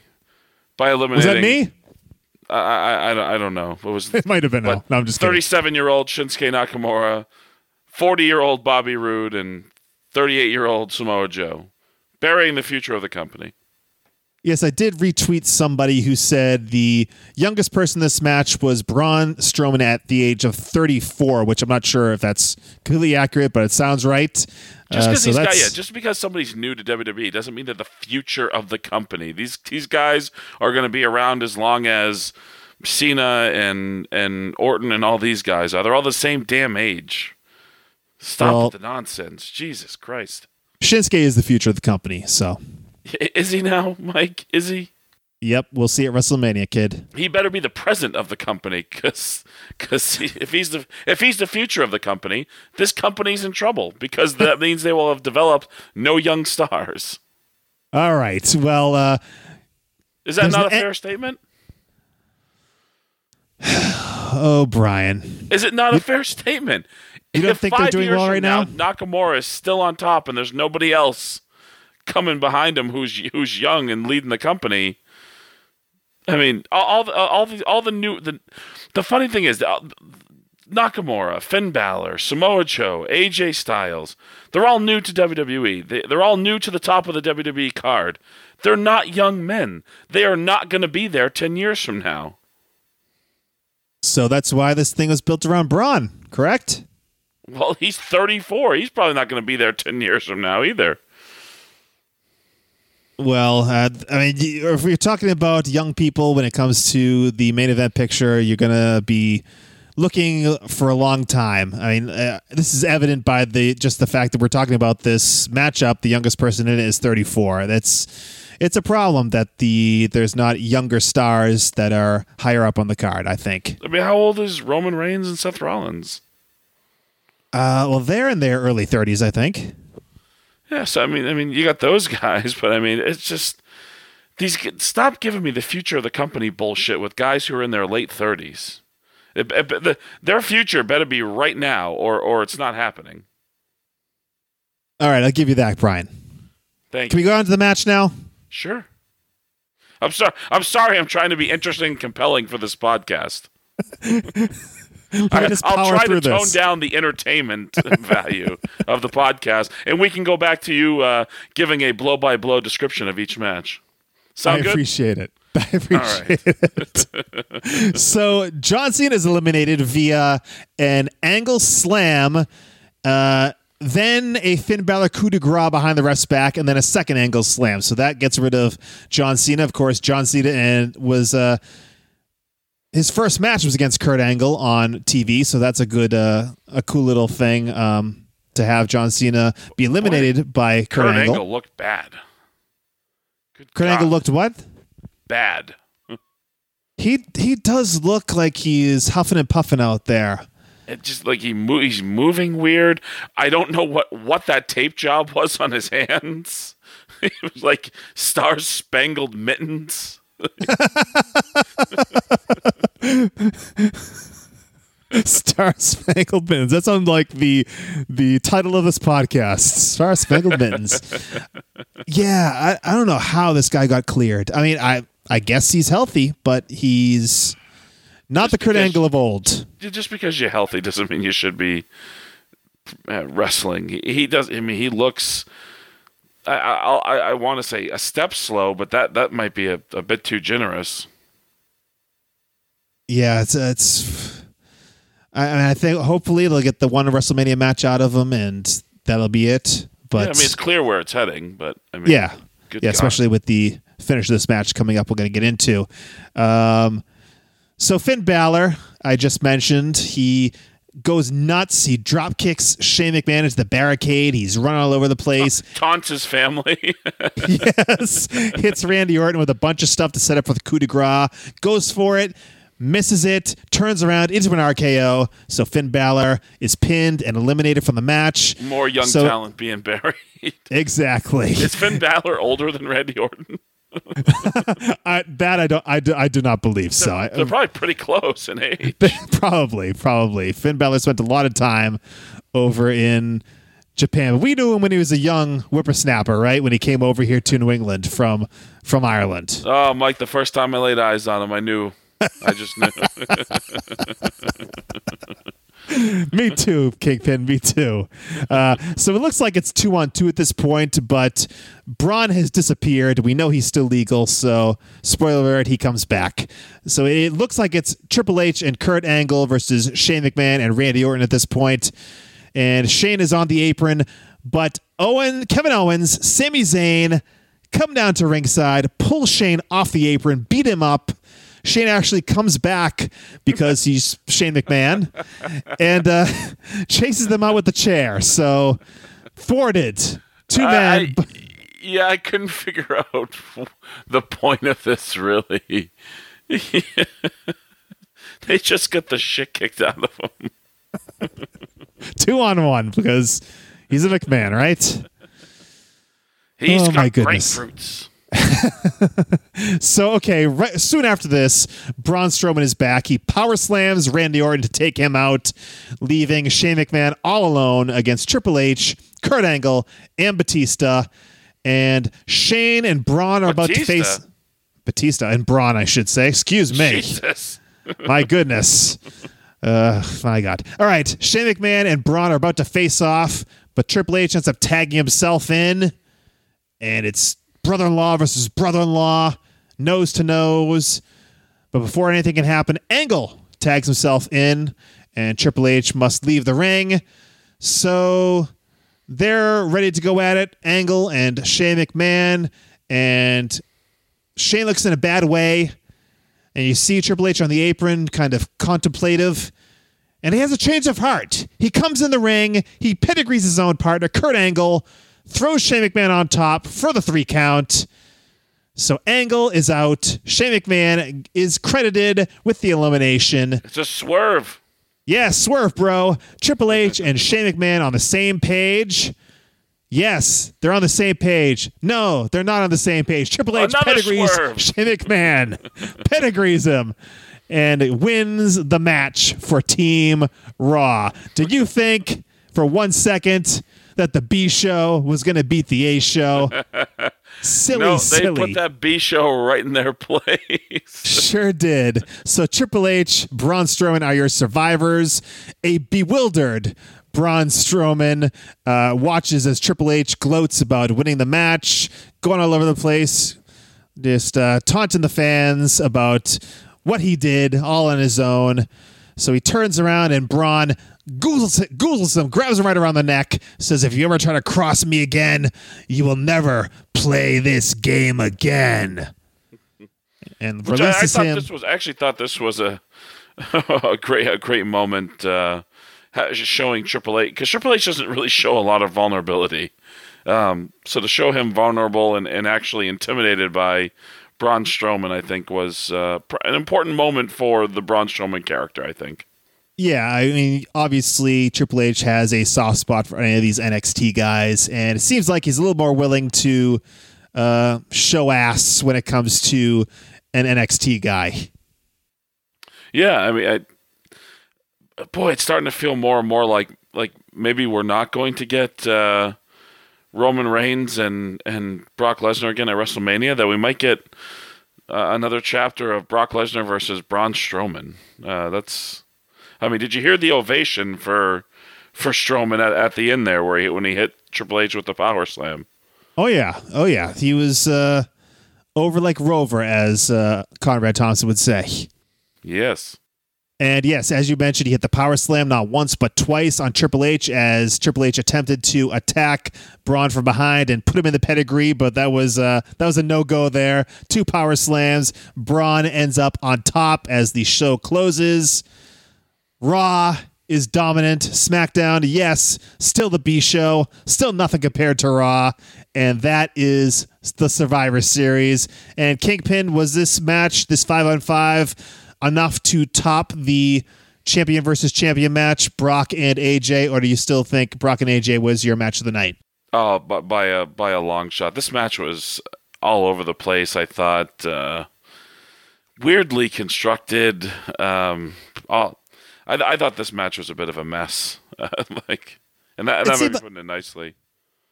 by eliminating. Was that me? I, I, I, I don't know. It was. It might have been. No, I'm just. Thirty-seven-year-old Shinsuke Nakamura, forty-year-old Bobby Roode, and thirty-eight-year-old Samoa Joe, burying the future of the company. Yes, I did retweet somebody who said the youngest person in this match was Braun Strowman at the age of 34, which I'm not sure if that's completely accurate, but it sounds right. Just because uh, so yeah, just because somebody's new to WWE doesn't mean they're the future of the company. These these guys are going to be around as long as Cena and and Orton and all these guys are. They're all the same damn age. Stop well, with the nonsense, Jesus Christ. Shinsuke is the future of the company, so is he now, Mike? Is he? Yep, we'll see at WrestleMania, kid. He better be the president of the company, because because if he's the if he's the future of the company, this company's in trouble because that means they will have developed no young stars. All right. Well, uh, is that not a fair statement? oh, Brian. Is it not a fair statement? You don't if think they're doing well right now? now? Nakamura is still on top, and there's nobody else coming behind him who's who's young and leading the company. I mean, all the, all the all the new the the funny thing is uh, Nakamura, Finn Balor, Samoa Joe, AJ Styles, they're all new to WWE. They, they're all new to the top of the WWE card. They're not young men. They are not going to be there 10 years from now. So that's why this thing was built around Braun, correct? Well, he's 34. He's probably not going to be there 10 years from now either. Well, uh, I mean, if we're talking about young people when it comes to the main event picture, you're going to be looking for a long time. I mean, uh, this is evident by the just the fact that we're talking about this matchup. The youngest person in it is 34. That's it's a problem that the there's not younger stars that are higher up on the card. I think. I mean, how old is Roman Reigns and Seth Rollins? Uh, well, they're in their early 30s, I think. Yeah, so I mean, I mean, you got those guys, but I mean, it's just these. Stop giving me the future of the company bullshit with guys who are in their late thirties. The, their future better be right now, or or it's not happening. All right, I'll give you that, Brian. Thank. Can you. we go on to the match now? Sure. I'm sorry. I'm sorry. I'm trying to be interesting and compelling for this podcast. I, will try to tone this. down the entertainment value of the podcast, and we can go back to you uh, giving a blow by blow description of each match. Sound I good? appreciate it. I appreciate it. so John Cena is eliminated via an angle slam. Uh, then a Finn Balor coup de grace behind the ref's back, and then a second angle slam. So that gets rid of John Cena. Of course, John Cena and was uh, his first match was against Kurt Angle on TV. So that's a good, uh, a cool little thing um, to have John Cena be eliminated Boy, by Kurt, Kurt Angle. Angle looked bad. Good Kurt God. Angle looked what? Bad. he he does look like he's huffing and puffing out there it just like he mo- he's moving weird. I don't know what what that tape job was on his hands. it was like star spangled mittens. Star Spangled Mittens. That sounds like the the title of this podcast. Star Spangled Mittens. Yeah, I, I don't know how this guy got cleared. I mean, I I guess he's healthy, but he's not just the Kurt Angle of old. Just because you're healthy doesn't mean you should be uh, wrestling. He, he, does. I mean, he looks. I I, I want to say a step slow, but that that might be a, a bit too generous. Yeah, it's it's. I mean, I think hopefully they'll get the one WrestleMania match out of them, and that'll be it. But yeah, I mean, it's clear where it's heading. But I mean, yeah, yeah, God. especially with the finish of this match coming up, we're going to get into. Um, so Finn Balor, I just mentioned, he goes nuts. He drop kicks Shane McMahon into the barricade. He's running all over the place. Taunts his family. yes. Hits Randy Orton with a bunch of stuff to set up for the coup de grace. Goes for it. Misses it, turns around into an RKO. So Finn Balor is pinned and eliminated from the match. More young so, talent being buried. Exactly. Is Finn Balor older than Randy Orton? I, that I don't. I do, I do not believe so. They're, they're probably pretty close in age. probably, probably. Finn Balor spent a lot of time over in Japan. We knew him when he was a young whippersnapper, right? When he came over here to New England from from Ireland. Oh, Mike! The first time I laid eyes on him, I knew. I just knew. me too, Kingpin. Me too. Uh, so it looks like it's two on two at this point, but Braun has disappeared. We know he's still legal, so spoiler alert, he comes back. So it looks like it's Triple H and Kurt Angle versus Shane McMahon and Randy Orton at this point. And Shane is on the apron, but Owen, Kevin Owens, Sami Zayn come down to ringside, pull Shane off the apron, beat him up Shane actually comes back because he's Shane McMahon and uh, chases them out with the chair. So thwarted. Two men. I, yeah, I couldn't figure out the point of this really. they just got the shit kicked out of them. Two on one because he's a McMahon, right? He's oh, got my goodness. grapefruits. so okay, right, soon after this, Braun Strowman is back. He power slams Randy Orton to take him out, leaving Shane McMahon all alone against Triple H, Kurt Angle, and Batista. And Shane and Braun are Batista? about to face Batista and Braun, I should say. Excuse me. My goodness. Uh, my God. All right, Shane McMahon and Braun are about to face off, but Triple H ends up tagging himself in, and it's brother in law versus brother in law, nose to nose. But before anything can happen, Angle tags himself in, and Triple H must leave the ring. So they're ready to go at it. Angle and Shane McMahon, and Shane looks in a bad way. And you see Triple H on the apron, kind of contemplative. And he has a change of heart. He comes in the ring, he pedigrees his own partner, Kurt Angle, throws Shane McMahon on top for the three count. So Angle is out. Shane McMahon is credited with the elimination. It's a swerve. Yeah, swerve, bro. Triple H and Shane McMahon on the same page. Yes, they're on the same page. No, they're not on the same page. Triple H Another pedigrees swerve. Shane McMahon, pedigrees him, and wins the match for Team Raw. Did you think for one second that the B show was going to beat the A show. silly, no, they silly. put that B show right in their place. sure did. So Triple H, Braun Strowman are your survivors. A bewildered Braun Strowman uh, watches as Triple H gloats about winning the match, going all over the place, just uh, taunting the fans about what he did all on his own. So he turns around and Braun goozles, goozles him, grabs him right around the neck, says, If you ever try to cross me again, you will never play this game again. And Which I, I thought him. this was actually thought this was a a great a great moment uh, showing Triple H because Triple H doesn't really show a lot of vulnerability. Um, so to show him vulnerable and, and actually intimidated by Braun Strowman, I think was uh, an important moment for the Braun Strowman character. I think. Yeah, I mean, obviously Triple H has a soft spot for any of these NXT guys, and it seems like he's a little more willing to uh, show ass when it comes to an NXT guy. Yeah, I mean, I, boy, it's starting to feel more and more like like maybe we're not going to get uh, Roman Reigns and and Brock Lesnar again at WrestleMania. That we might get uh, another chapter of Brock Lesnar versus Braun Strowman. Uh, that's, I mean, did you hear the ovation for for Strowman at, at the end there, where he when he hit Triple H with the power slam? Oh yeah, oh yeah, he was uh, over like Rover, as uh, Conrad Thompson would say. Yes. And yes, as you mentioned, he hit the power slam not once but twice on Triple H as Triple H attempted to attack Braun from behind and put him in the pedigree, but that was uh, that was a no go there. Two power slams. Braun ends up on top as the show closes. Raw is dominant. SmackDown, yes, still the B show, still nothing compared to Raw, and that is the Survivor Series. And Kingpin was this match, this five on five, enough to top the champion versus champion match, Brock and AJ, or do you still think Brock and AJ was your match of the night? Oh, but by a by a long shot. This match was all over the place. I thought uh, weirdly constructed. Um, all, I, I thought this match was a bit of a mess. like, and that, that like- putting it nicely.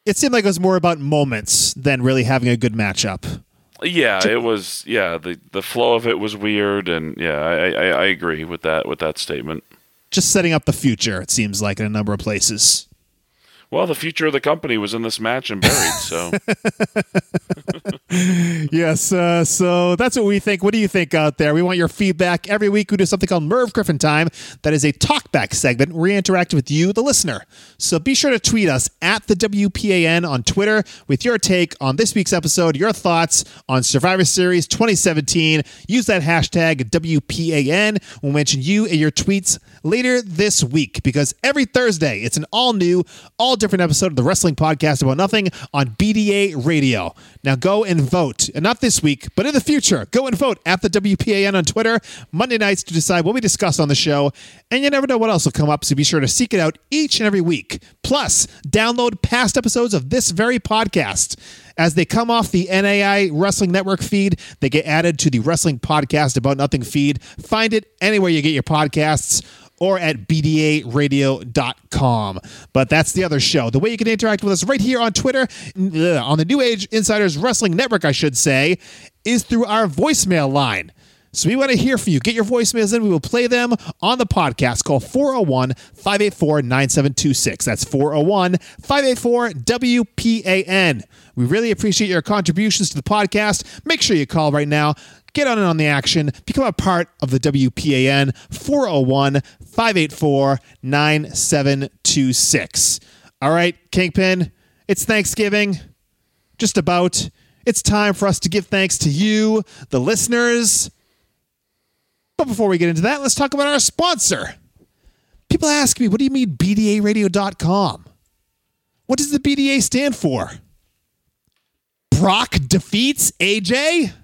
It seemed like it was more about moments than really having a good matchup. Yeah, it was. Yeah, the the flow of it was weird, and yeah, I, I I agree with that with that statement. Just setting up the future, it seems like, in a number of places. Well, the future of the company was in this match and buried. So Yes, uh, so that's what we think. What do you think out there? We want your feedback. Every week we do something called Merv Griffin Time. That is a talkback segment we interact with you, the listener. So be sure to tweet us at the WPAN on Twitter with your take on this week's episode, your thoughts on Survivor Series 2017. Use that hashtag WPAN. We'll mention you in your tweets later this week because every Thursday it's an all new, all different episode of the Wrestling Podcast About Nothing on BDA Radio. Now go and vote. And not this week, but in the future. Go and vote at the WPAN on Twitter Monday nights to decide what we discuss on the show. And you never know what else will come up, so be sure to seek it out each and every week. Plus, download past episodes of this very podcast. As they come off the NAI Wrestling Network feed, they get added to the Wrestling Podcast About Nothing feed. Find it anywhere you get your podcasts or at bdaradio.com. But that's the other show. The way you can interact with us right here on Twitter, on the New Age Insiders Wrestling Network, I should say, is through our voicemail line. So we want to hear from you. Get your voicemails in. We will play them on the podcast. Call 401 584 9726. That's 401 584 WPAN. We really appreciate your contributions to the podcast. Make sure you call right now. Get on in on the action. Become a part of the WPAN 401 584 9726. All right, Kingpin, it's Thanksgiving. Just about. It's time for us to give thanks to you, the listeners. But before we get into that, let's talk about our sponsor. People ask me, what do you mean BDARadio.com? What does the BDA stand for? Brock defeats AJ?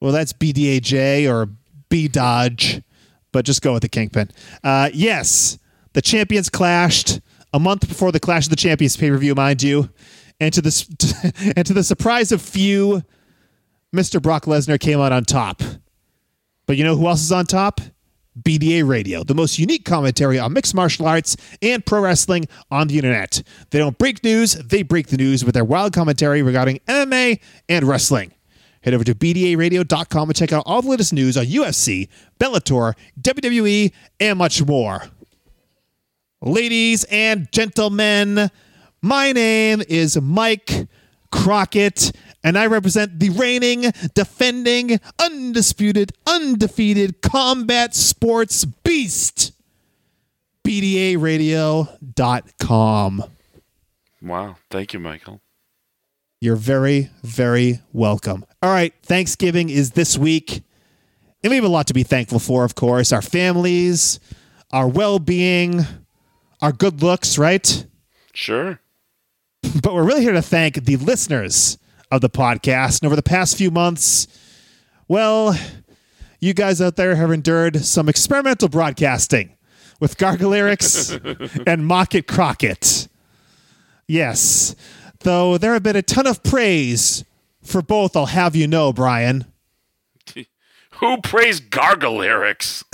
Well, that's BDAJ or B Dodge, but just go with the Kingpin. Uh, yes, the champions clashed a month before the Clash of the Champions pay per view, mind you. And to, the, and to the surprise of few, Mr. Brock Lesnar came out on top. But you know who else is on top? BDA Radio, the most unique commentary on mixed martial arts and pro wrestling on the internet. They don't break news, they break the news with their wild commentary regarding MMA and wrestling. Head over to BDARadio.com and check out all the latest news on UFC, Bellator, WWE, and much more. Ladies and gentlemen, my name is Mike Crockett, and I represent the reigning, defending, undisputed, undefeated combat sports beast, bdaradio.com. Wow. Thank you, Michael. You're very, very welcome. All right. Thanksgiving is this week. And we have a lot to be thankful for, of course. Our families, our well being, our good looks, right? Sure. But we're really here to thank the listeners of the podcast. And over the past few months, well, you guys out there have endured some experimental broadcasting with Gargalyrics and Mock It Crockett. Yes, though there have been a ton of praise for both, I'll have you know, Brian. Who praised Gargalyrics?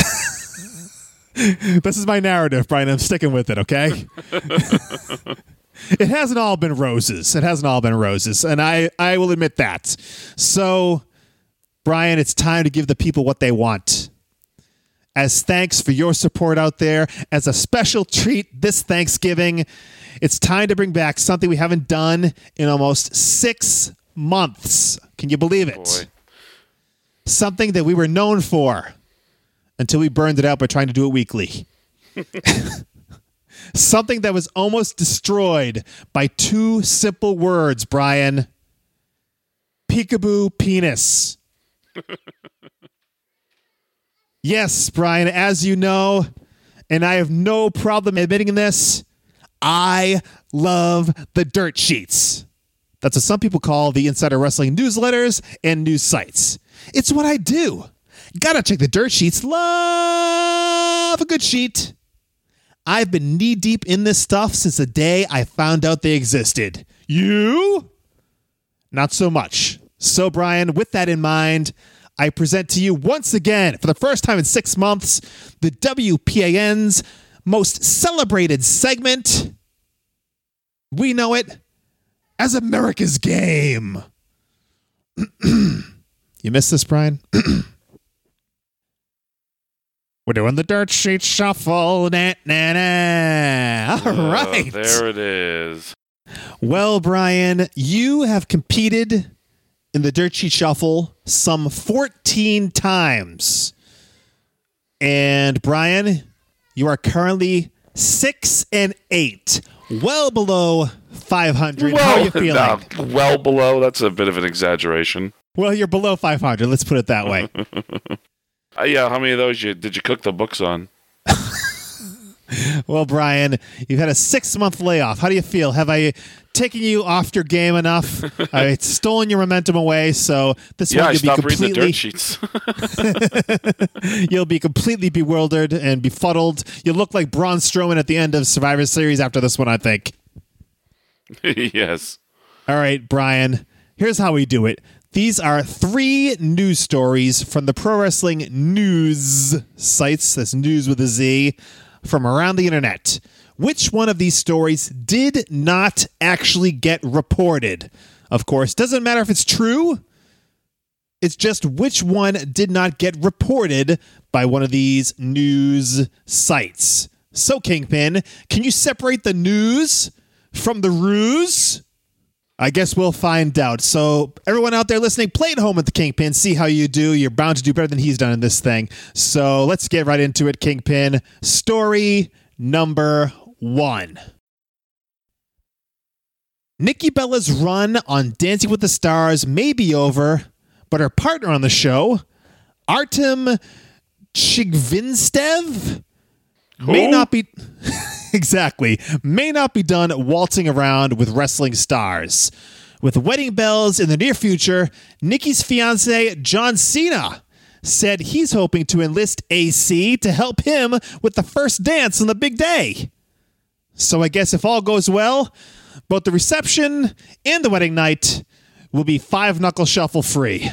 this is my narrative, Brian. I'm sticking with it, okay? it hasn't all been roses. It hasn't all been roses, and I I will admit that. So, Brian, it's time to give the people what they want. As thanks for your support out there, as a special treat this Thanksgiving, it's time to bring back something we haven't done in almost six months. Can you believe it? Boy. Something that we were known for until we burned it out by trying to do it weekly. Something that was almost destroyed by two simple words, Brian. Peekaboo penis. yes, Brian, as you know, and I have no problem admitting this, I love the dirt sheets. That's what some people call the Insider Wrestling newsletters and news sites. It's what I do. Gotta check the dirt sheets. Love a good sheet. I've been knee deep in this stuff since the day I found out they existed. You? Not so much. So, Brian, with that in mind, I present to you once again, for the first time in six months, the WPAN's most celebrated segment. We know it as America's Game. you missed this, Brian? We're doing the dirt sheet shuffle. Nah, nah, nah. All Oh, right. there it is. Well, Brian, you have competed in the dirt sheet shuffle some 14 times. And Brian, you are currently six and eight, well below 500. Well, How are you feeling? nah, well below. That's a bit of an exaggeration. Well, you're below 500. Let's put it that way. Uh, yeah, how many of those you did you cook the books on? Well, Brian, you've had a six month layoff. How do you feel? Have I taken you off your game enough? I've stolen your momentum away. So this Yeah, one I you'll be reading the completely dirt sheets. you'll be completely bewildered and befuddled. You look like Braun Strowman at the end of Survivor Series after this one, I think. yes. All right, Brian. Here's how we do it. These are three news stories from the pro wrestling news sites. That's news with a Z from around the internet. Which one of these stories did not actually get reported? Of course, doesn't matter if it's true. It's just which one did not get reported by one of these news sites. So, Kingpin, can you separate the news from the ruse? I guess we'll find out. So, everyone out there listening, play at home with the Kingpin. See how you do. You're bound to do better than he's done in this thing. So, let's get right into it, Kingpin. Story number one Nikki Bella's run on Dancing with the Stars may be over, but her partner on the show, Artem Chigvintsev, may not be. exactly. May not be done waltzing around with wrestling stars. With wedding bells in the near future, Nikki's fiance, John Cena, said he's hoping to enlist AC to help him with the first dance on the big day. So I guess if all goes well, both the reception and the wedding night will be five knuckle shuffle free.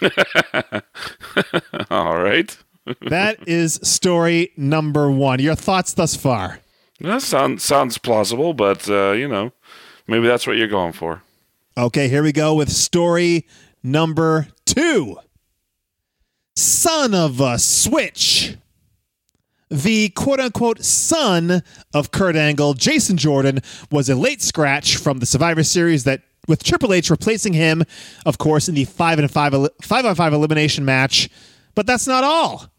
All right. That is story number one. Your thoughts thus far? That sounds sounds plausible, but uh, you know, maybe that's what you're going for. Okay, here we go with story number two. Son of a switch. The quote unquote son of Kurt Angle, Jason Jordan, was a late scratch from the Survivor Series that with Triple H replacing him, of course, in the five and five five on five elimination match. But that's not all.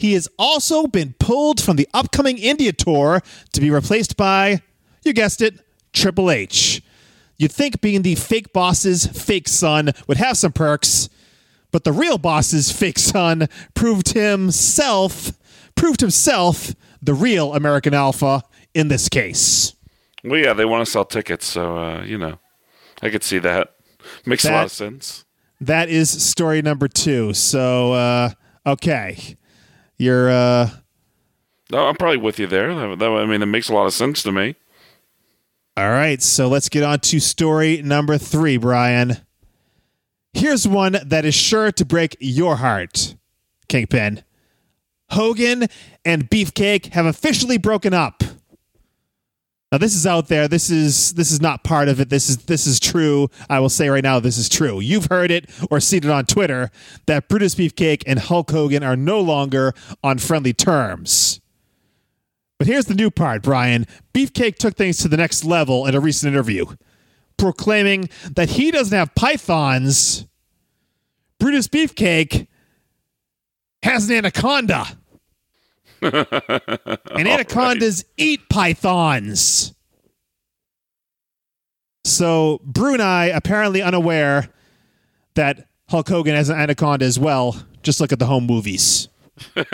He has also been pulled from the upcoming India tour to be replaced by, you guessed it, Triple H. You'd think being the fake boss's fake son would have some perks, but the real boss's fake son proved himself proved himself the real American Alpha in this case. Well, yeah, they want to sell tickets, so uh, you know, I could see that. Makes that, a lot of sense. That is story number two. So, uh, okay, you're. Uh, no, I'm probably with you there. That, that, I mean, it makes a lot of sense to me. All right, so let's get on to story number three, Brian. Here's one that is sure to break your heart, Kingpin. Hogan and Beefcake have officially broken up. Now this is out there. This is this is not part of it. This is this is true. I will say right now this is true. You've heard it or seen it on Twitter that Brutus Beefcake and Hulk Hogan are no longer on friendly terms. But here's the new part, Brian. Beefcake took things to the next level in a recent interview, proclaiming that he doesn't have pythons. Brutus Beefcake has an anaconda and anacondas right. eat pythons. So Brunei apparently unaware that Hulk Hogan has an anaconda as well. Just look at the home movies. and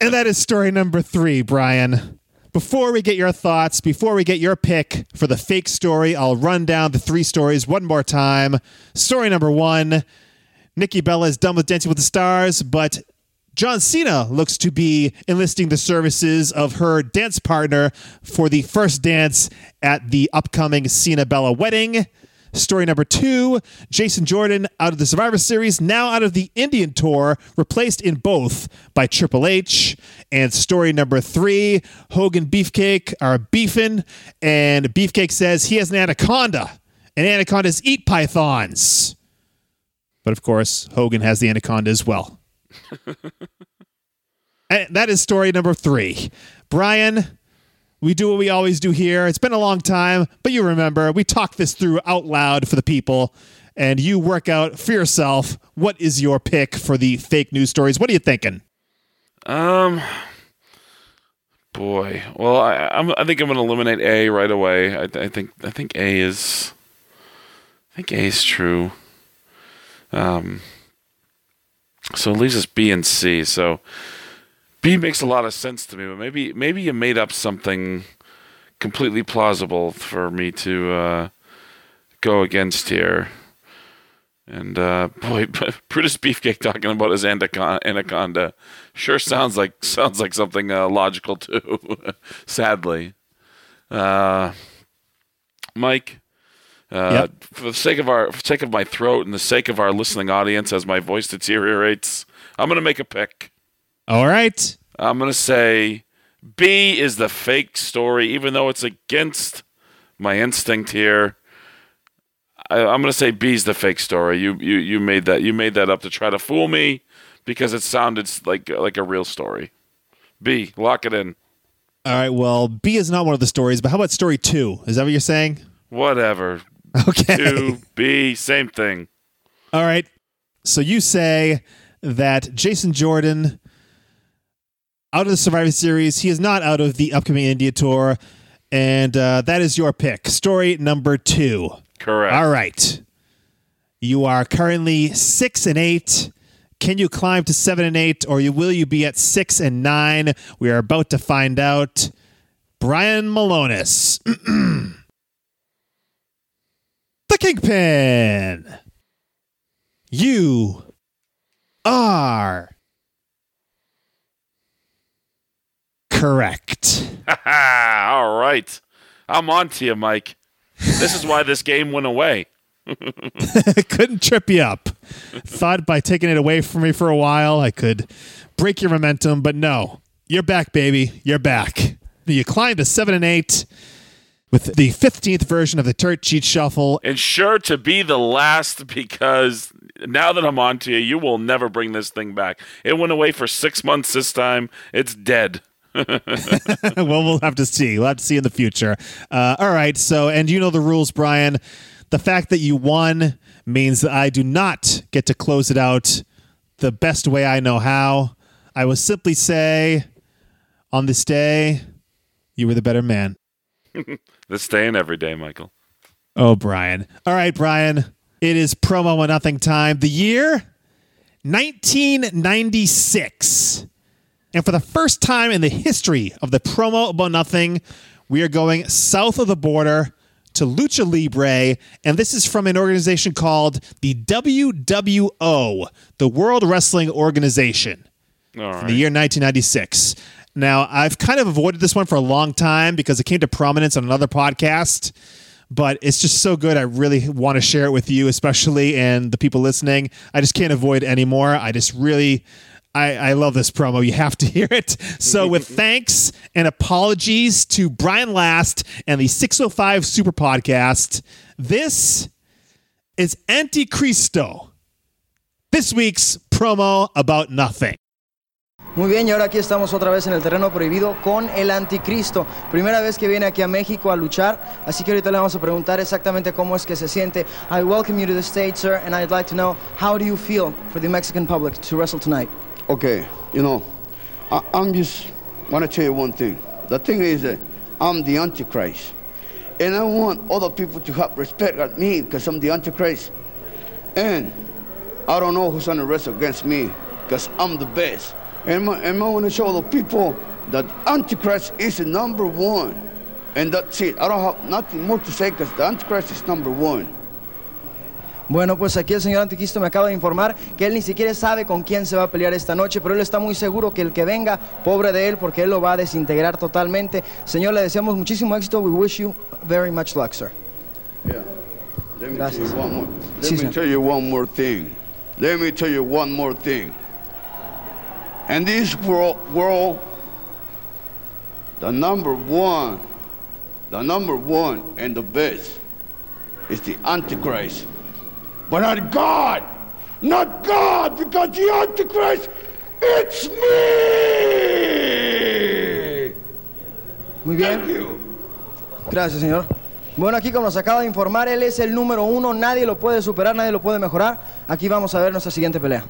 that is story number three, Brian. Before we get your thoughts, before we get your pick for the fake story, I'll run down the three stories one more time. Story number one Nikki Bella is done with Dancing with the Stars, but John Cena looks to be enlisting the services of her dance partner for the first dance at the upcoming Cena Bella wedding. Story number two Jason Jordan out of the Survivor Series, now out of the Indian tour, replaced in both by Triple H. And story number three Hogan Beefcake are beefing, and Beefcake says he has an anaconda, and anacondas eat pythons. But of course, Hogan has the anaconda as well. that is story number three. Brian, we do what we always do here. It's been a long time, but you remember, we talk this through out loud for the people, and you work out for yourself what is your pick for the fake news stories. What are you thinking? Um, boy, well, I, I'm, I think I'm going to eliminate A right away. I, I, think I think A is, I think A is true. Um, so it leaves us B and C. So B makes a lot of sense to me, but maybe maybe you made up something completely plausible for me to uh, go against here. And uh, boy, Brutus Beefcake talking about his anaconda sure sounds like sounds like something uh, logical too. Sadly, uh, Mike, uh, yep. For the sake of our, for the sake of my throat, and the sake of our listening audience, as my voice deteriorates, I'm going to make a pick. All right. I'm going to say B is the fake story, even though it's against my instinct here. I, am going to say B is the fake story. You, you, you made that. You made that up to try to fool me because it sounded like like a real story. B, lock it in. All right. Well, B is not one of the stories, but how about story two? Is that what you're saying? Whatever. Okay. To be same thing. All right. So you say that Jason Jordan out of the Survivor Series, he is not out of the upcoming India tour, and uh, that is your pick. Story number two. Correct. All right. You are currently six and eight. Can you climb to seven and eight, or will you be at six and nine? We are about to find out. Brian Milonas. Kingpin. You are correct. All right. I'm on to you, Mike. This is why this game went away. Couldn't trip you up. Thought by taking it away from me for a while, I could break your momentum, but no. You're back, baby. You're back. You climbed to seven and eight with the 15th version of the Dirt Sheet Shuffle. And sure to be the last because now that I'm on to you, you will never bring this thing back. It went away for six months this time. It's dead. well, we'll have to see. We'll have to see in the future. Uh, all right. So, and you know the rules, Brian. The fact that you won means that I do not get to close it out the best way I know how. I will simply say, on this day, you were the better man. this day and every day, Michael. Oh, Brian. All right, Brian. It is promo or nothing time. The year 1996. And for the first time in the history of the promo about nothing, we are going south of the border to Lucha Libre, and this is from an organization called the WWO, the World Wrestling Organization, All right. in the year 1996. Now, I've kind of avoided this one for a long time because it came to prominence on another podcast, but it's just so good. I really want to share it with you, especially and the people listening. I just can't avoid it anymore. I just really. I, I love this promo. You have to hear it. So, with thanks and apologies to Brian Last and the 605 Super Podcast, this is Anticristo. This week's promo about nothing. Muy bien, y ahora aquí estamos otra vez en el terreno prohibido con el anticristo. Primera vez que viene aquí a México a luchar, así que ahorita le vamos a preguntar exactamente cómo es que se siente. I welcome you to the stage, sir, and I'd like to know how do you feel for the Mexican public to wrestle tonight? Okay, you know, I, I'm just want to tell you one thing. The thing is that I'm the Antichrist, and I want other people to have respect at me because I'm the Antichrist, and I don't know who's gonna wrestle against me because I'm the best. And, and I want to show the people that Antichrist is the number one, and that's it. I don't have nothing more to say because the Antichrist is number one. Bueno, pues aquí el señor Anticristo me acaba de informar que él ni siquiera sabe con quién se va a pelear esta noche, pero él está muy seguro que el que venga, pobre de él, porque él lo va a desintegrar totalmente. Señor, le deseamos muchísimo éxito. We wish you very much luck, sir. Yeah. Let me Gracias. tell you one more. Let Sí, me tell you one more thing. Let me tell you one more thing. And this world, world, the number one, the number one and the best is the Antichrist. But not God, not God, because the Antichrist, it's me. Muy bien. Thank you. Gracias, señor. Bueno, aquí como nos acaba de informar, él es el número uno, nadie lo puede superar, nadie lo puede mejorar. Aquí vamos a ver nuestra siguiente pelea.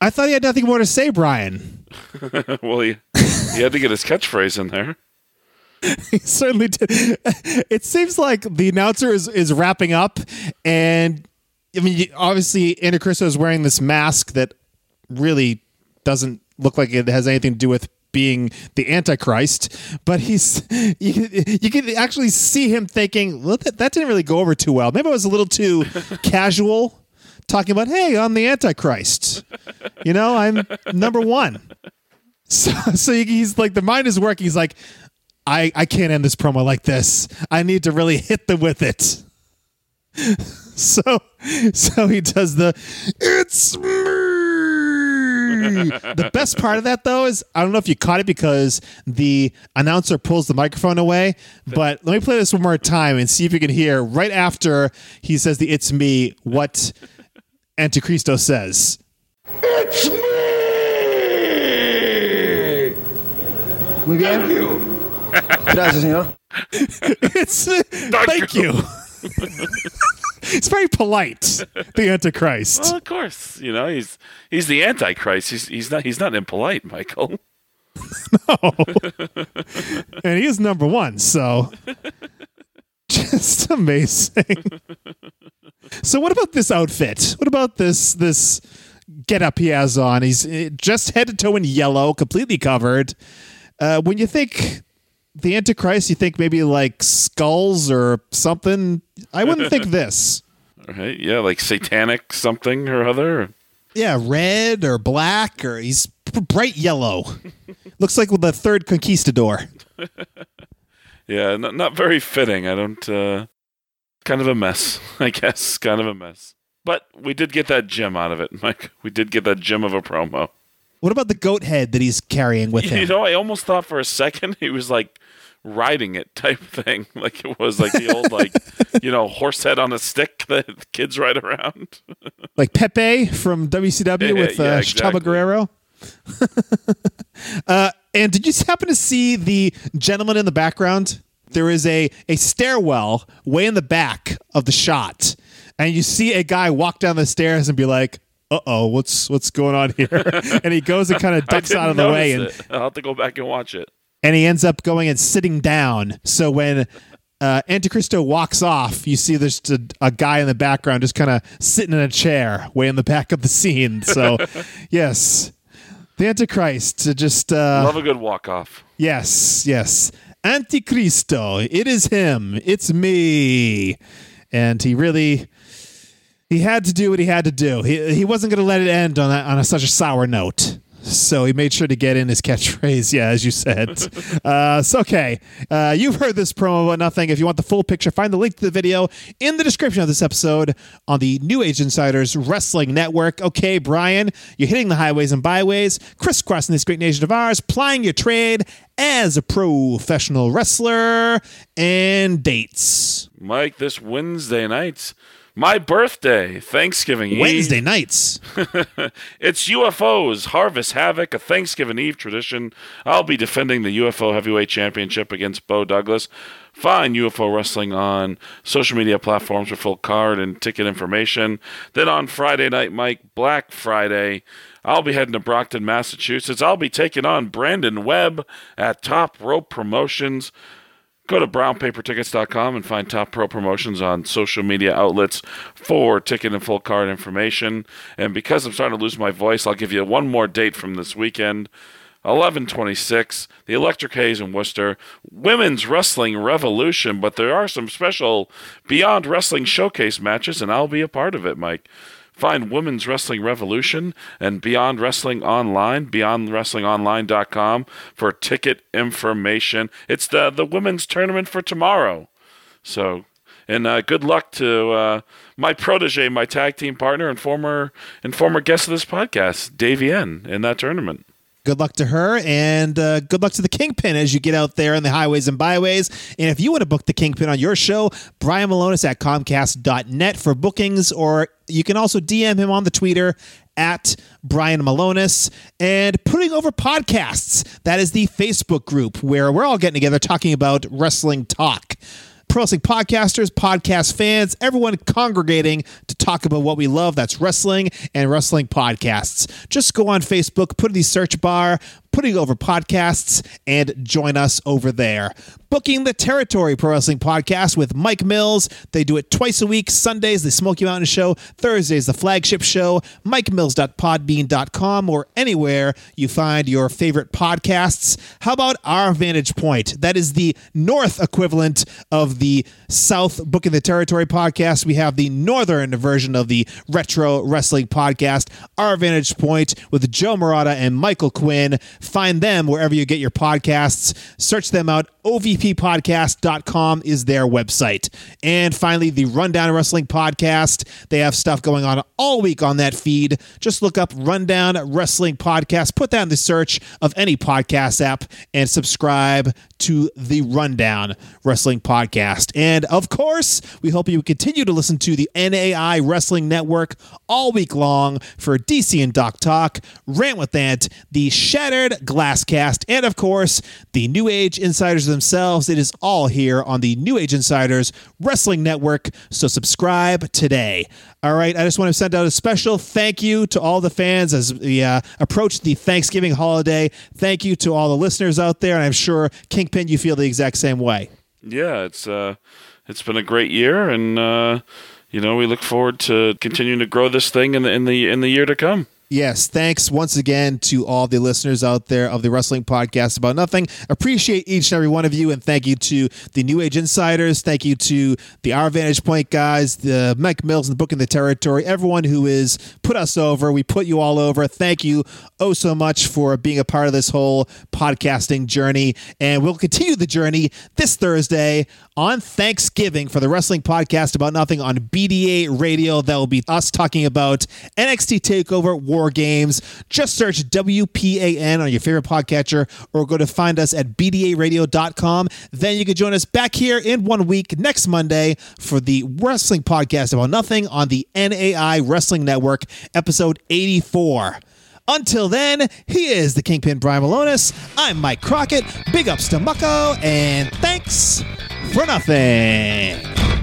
I thought he had nothing more to say, Brian. well, he, he had to get his catchphrase in there. He certainly did. It seems like the announcer is, is wrapping up, and I mean, obviously, Anticristo is wearing this mask that really doesn't look like it has anything to do with being the Antichrist. But he's you, you can actually see him thinking, well, that, that didn't really go over too well. Maybe I was a little too casual. Talking about, hey, I'm the Antichrist. You know, I'm number one. So, so he's like, the mind is working. He's like, I, I can't end this promo like this. I need to really hit them with it. So so he does the it's me. the best part of that though is I don't know if you caught it because the announcer pulls the microphone away, but let me play this one more time and see if you can hear right after he says the it's me what Anticristo says. It's me. Muy bien. Thank you. Gracias, señor. It's uh, thank you. it's very polite, the Antichrist. Well, of course, you know he's he's the Antichrist. He's he's not he's not impolite, Michael. No, and he is number one. So just amazing. so what about this outfit? What about this this get up he has on? He's eh, just head to toe in yellow, completely covered. Uh, when you think the Antichrist, you think maybe like skulls or something. I wouldn't think this. Right? Yeah, like satanic something or other. Yeah, red or black or he's bright yellow. Looks like the third conquistador. Yeah, not not very fitting. I don't. uh Kind of a mess, I guess. Kind of a mess. But we did get that gem out of it, Mike. We did get that gem of a promo. What about the goat head that he's carrying with him? You know, I almost thought for a second he was like riding it type thing, like it was like the old like you know horse head on a stick that kids ride around. like Pepe from WCW Yeah, with uh, yeah, Chavo. Guerrero. Uh, and did you happen to see the gentleman in the background? There is a a stairwell way in the back of the shot, and you see a guy walk down the stairs and be like, uh oh, what's what's going on here? and he goes and kind of ducks out of the way, and. I'll have to go back and watch it. And he ends up going and sitting down. So when uh, Anticristo walks off, you see there's a, a guy in the background just kind of sitting in a chair, way in the back of the scene. So, yes, the Antichrist to just uh, love a good walk off. Yes, yes, Anticristo. It is him. It's me, and he really he had to do what he had to do. He he wasn't going to let it end on a, on a, such a sour note. So he made sure to get in his catchphrase, yeah, as you said. uh, so, okay, uh, you've heard this promo about nothing. If you want the full picture, find the link to the video in the description of this episode on the New Age Insiders Wrestling Network. Okay, Brian, you're hitting the highways and byways, crisscrossing this great nation of ours, plying your trade as a professional wrestler, and dates. Mike, this Wednesday night my birthday, Thanksgiving Eve. Wednesday nights. it's UFOs, Harvest Havoc, a Thanksgiving Eve tradition. I'll be defending the UFO Heavyweight Championship against Bo Douglas. Find UFO Wrestling on social media platforms for full card and ticket information. Then on Friday night, Mike, Black Friday, I'll be heading to Brockton, Massachusetts. I'll be taking on Brandon Webb at Top Rope Promotions. Go to brownpapertickets.com and find Top Rope promotions on social media outlets for ticket and full card information. And because I'm starting to lose my voice, I'll give you one more date from this weekend. 1126, the Electric Haze in Worcester, Women's Wrestling Revolution, but there are some special Beyond Wrestling Showcase matches, and I'll be a part of it, Mike. Find Women's Wrestling Revolution and Beyond Wrestling Online, beyondwrestlingonline.com for ticket information. It's the, the women's tournament for tomorrow. So, and uh, good luck to uh, my protege, my tag team partner, and former and former guest of this podcast, Davienne, in that tournament good luck to her and uh, good luck to the Kingpin as you get out there in the highways and byways. And if you want to book the Kingpin on your show, Brian Milonas at Comcast.net for bookings, or you can also DM him on the Twitter at Brian Milonas and Putting Over Podcasts. That is the Facebook group where we're all getting together talking about wrestling talk pro wrestling podcasters, podcast fans, everyone congregating to talk about what we love. That's wrestling and wrestling podcasts. Just go on Facebook, put in the search bar, putting over podcasts, and join us over there. Booking the Territory Pro Wrestling Podcast with Mike Mills. They do it twice a week. Sundays, the Smoky Mountain Show. Thursdays, the flagship show. MikeMills.podbean.com or anywhere you find your favorite podcasts. How about our Vantage Point? That is the North equivalent of the South Booking the Territory podcast. We have the Northern version of the Retro Wrestling Podcast. Our Vantage Point with Joe Murata and Michael Quinn. Find them wherever you get your podcasts. Search them out. OVPpodcast.com is their website. And finally, the Rundown Wrestling Podcast. They have stuff going on all week on that feed. Just look up Rundown Wrestling Podcast, put that in the search of any podcast app, and subscribe to the Rundown Wrestling Podcast. And of course, we hope you continue to listen to the NAI Wrestling Network all week long for DC and Doc Talk, Rant with Ant, the Shattered Glasscast, and of course, the New Age Insiders themselves. It is all here on the New Age Insiders Wrestling Network. So subscribe today. All right, I just want to send out a special thank you to all the fans as we uh, approach the Thanksgiving holiday. Thank you to all the listeners out there, and I'm sure Kingpin, you feel the exact same way. Yeah, it's uh, it's been a great year, and uh, you know we look forward to continuing to grow this thing in the in the in the year to come. Yes, thanks once again to all the listeners out there of the Wrestling Podcast About Nothing. Appreciate each and every one of you, and thank you to the New Age Insiders. Thank you to the Our Vantage Point guys, the Mike Mills and the Booking the Territory, everyone who has put us over. We put you all over. Thank you oh so much for being a part of this whole podcasting journey. And we'll continue the journey this Thursday on Thanksgiving for the Wrestling Podcast About Nothing on BDA Radio. That will be us talking about NXT TakeOver War Games. Just search WPAN on your favorite podcatcher or go to find us at BDARadio.com. Then you can join us back here in one week next Monday for the Wrestling Podcast About Nothing on the NAI Wrestling Network, episode 84. Until then, he is the Kingpin Brian Milonas. I'm Mike Crockett. Big ups to Mucko, and thanks for nothing.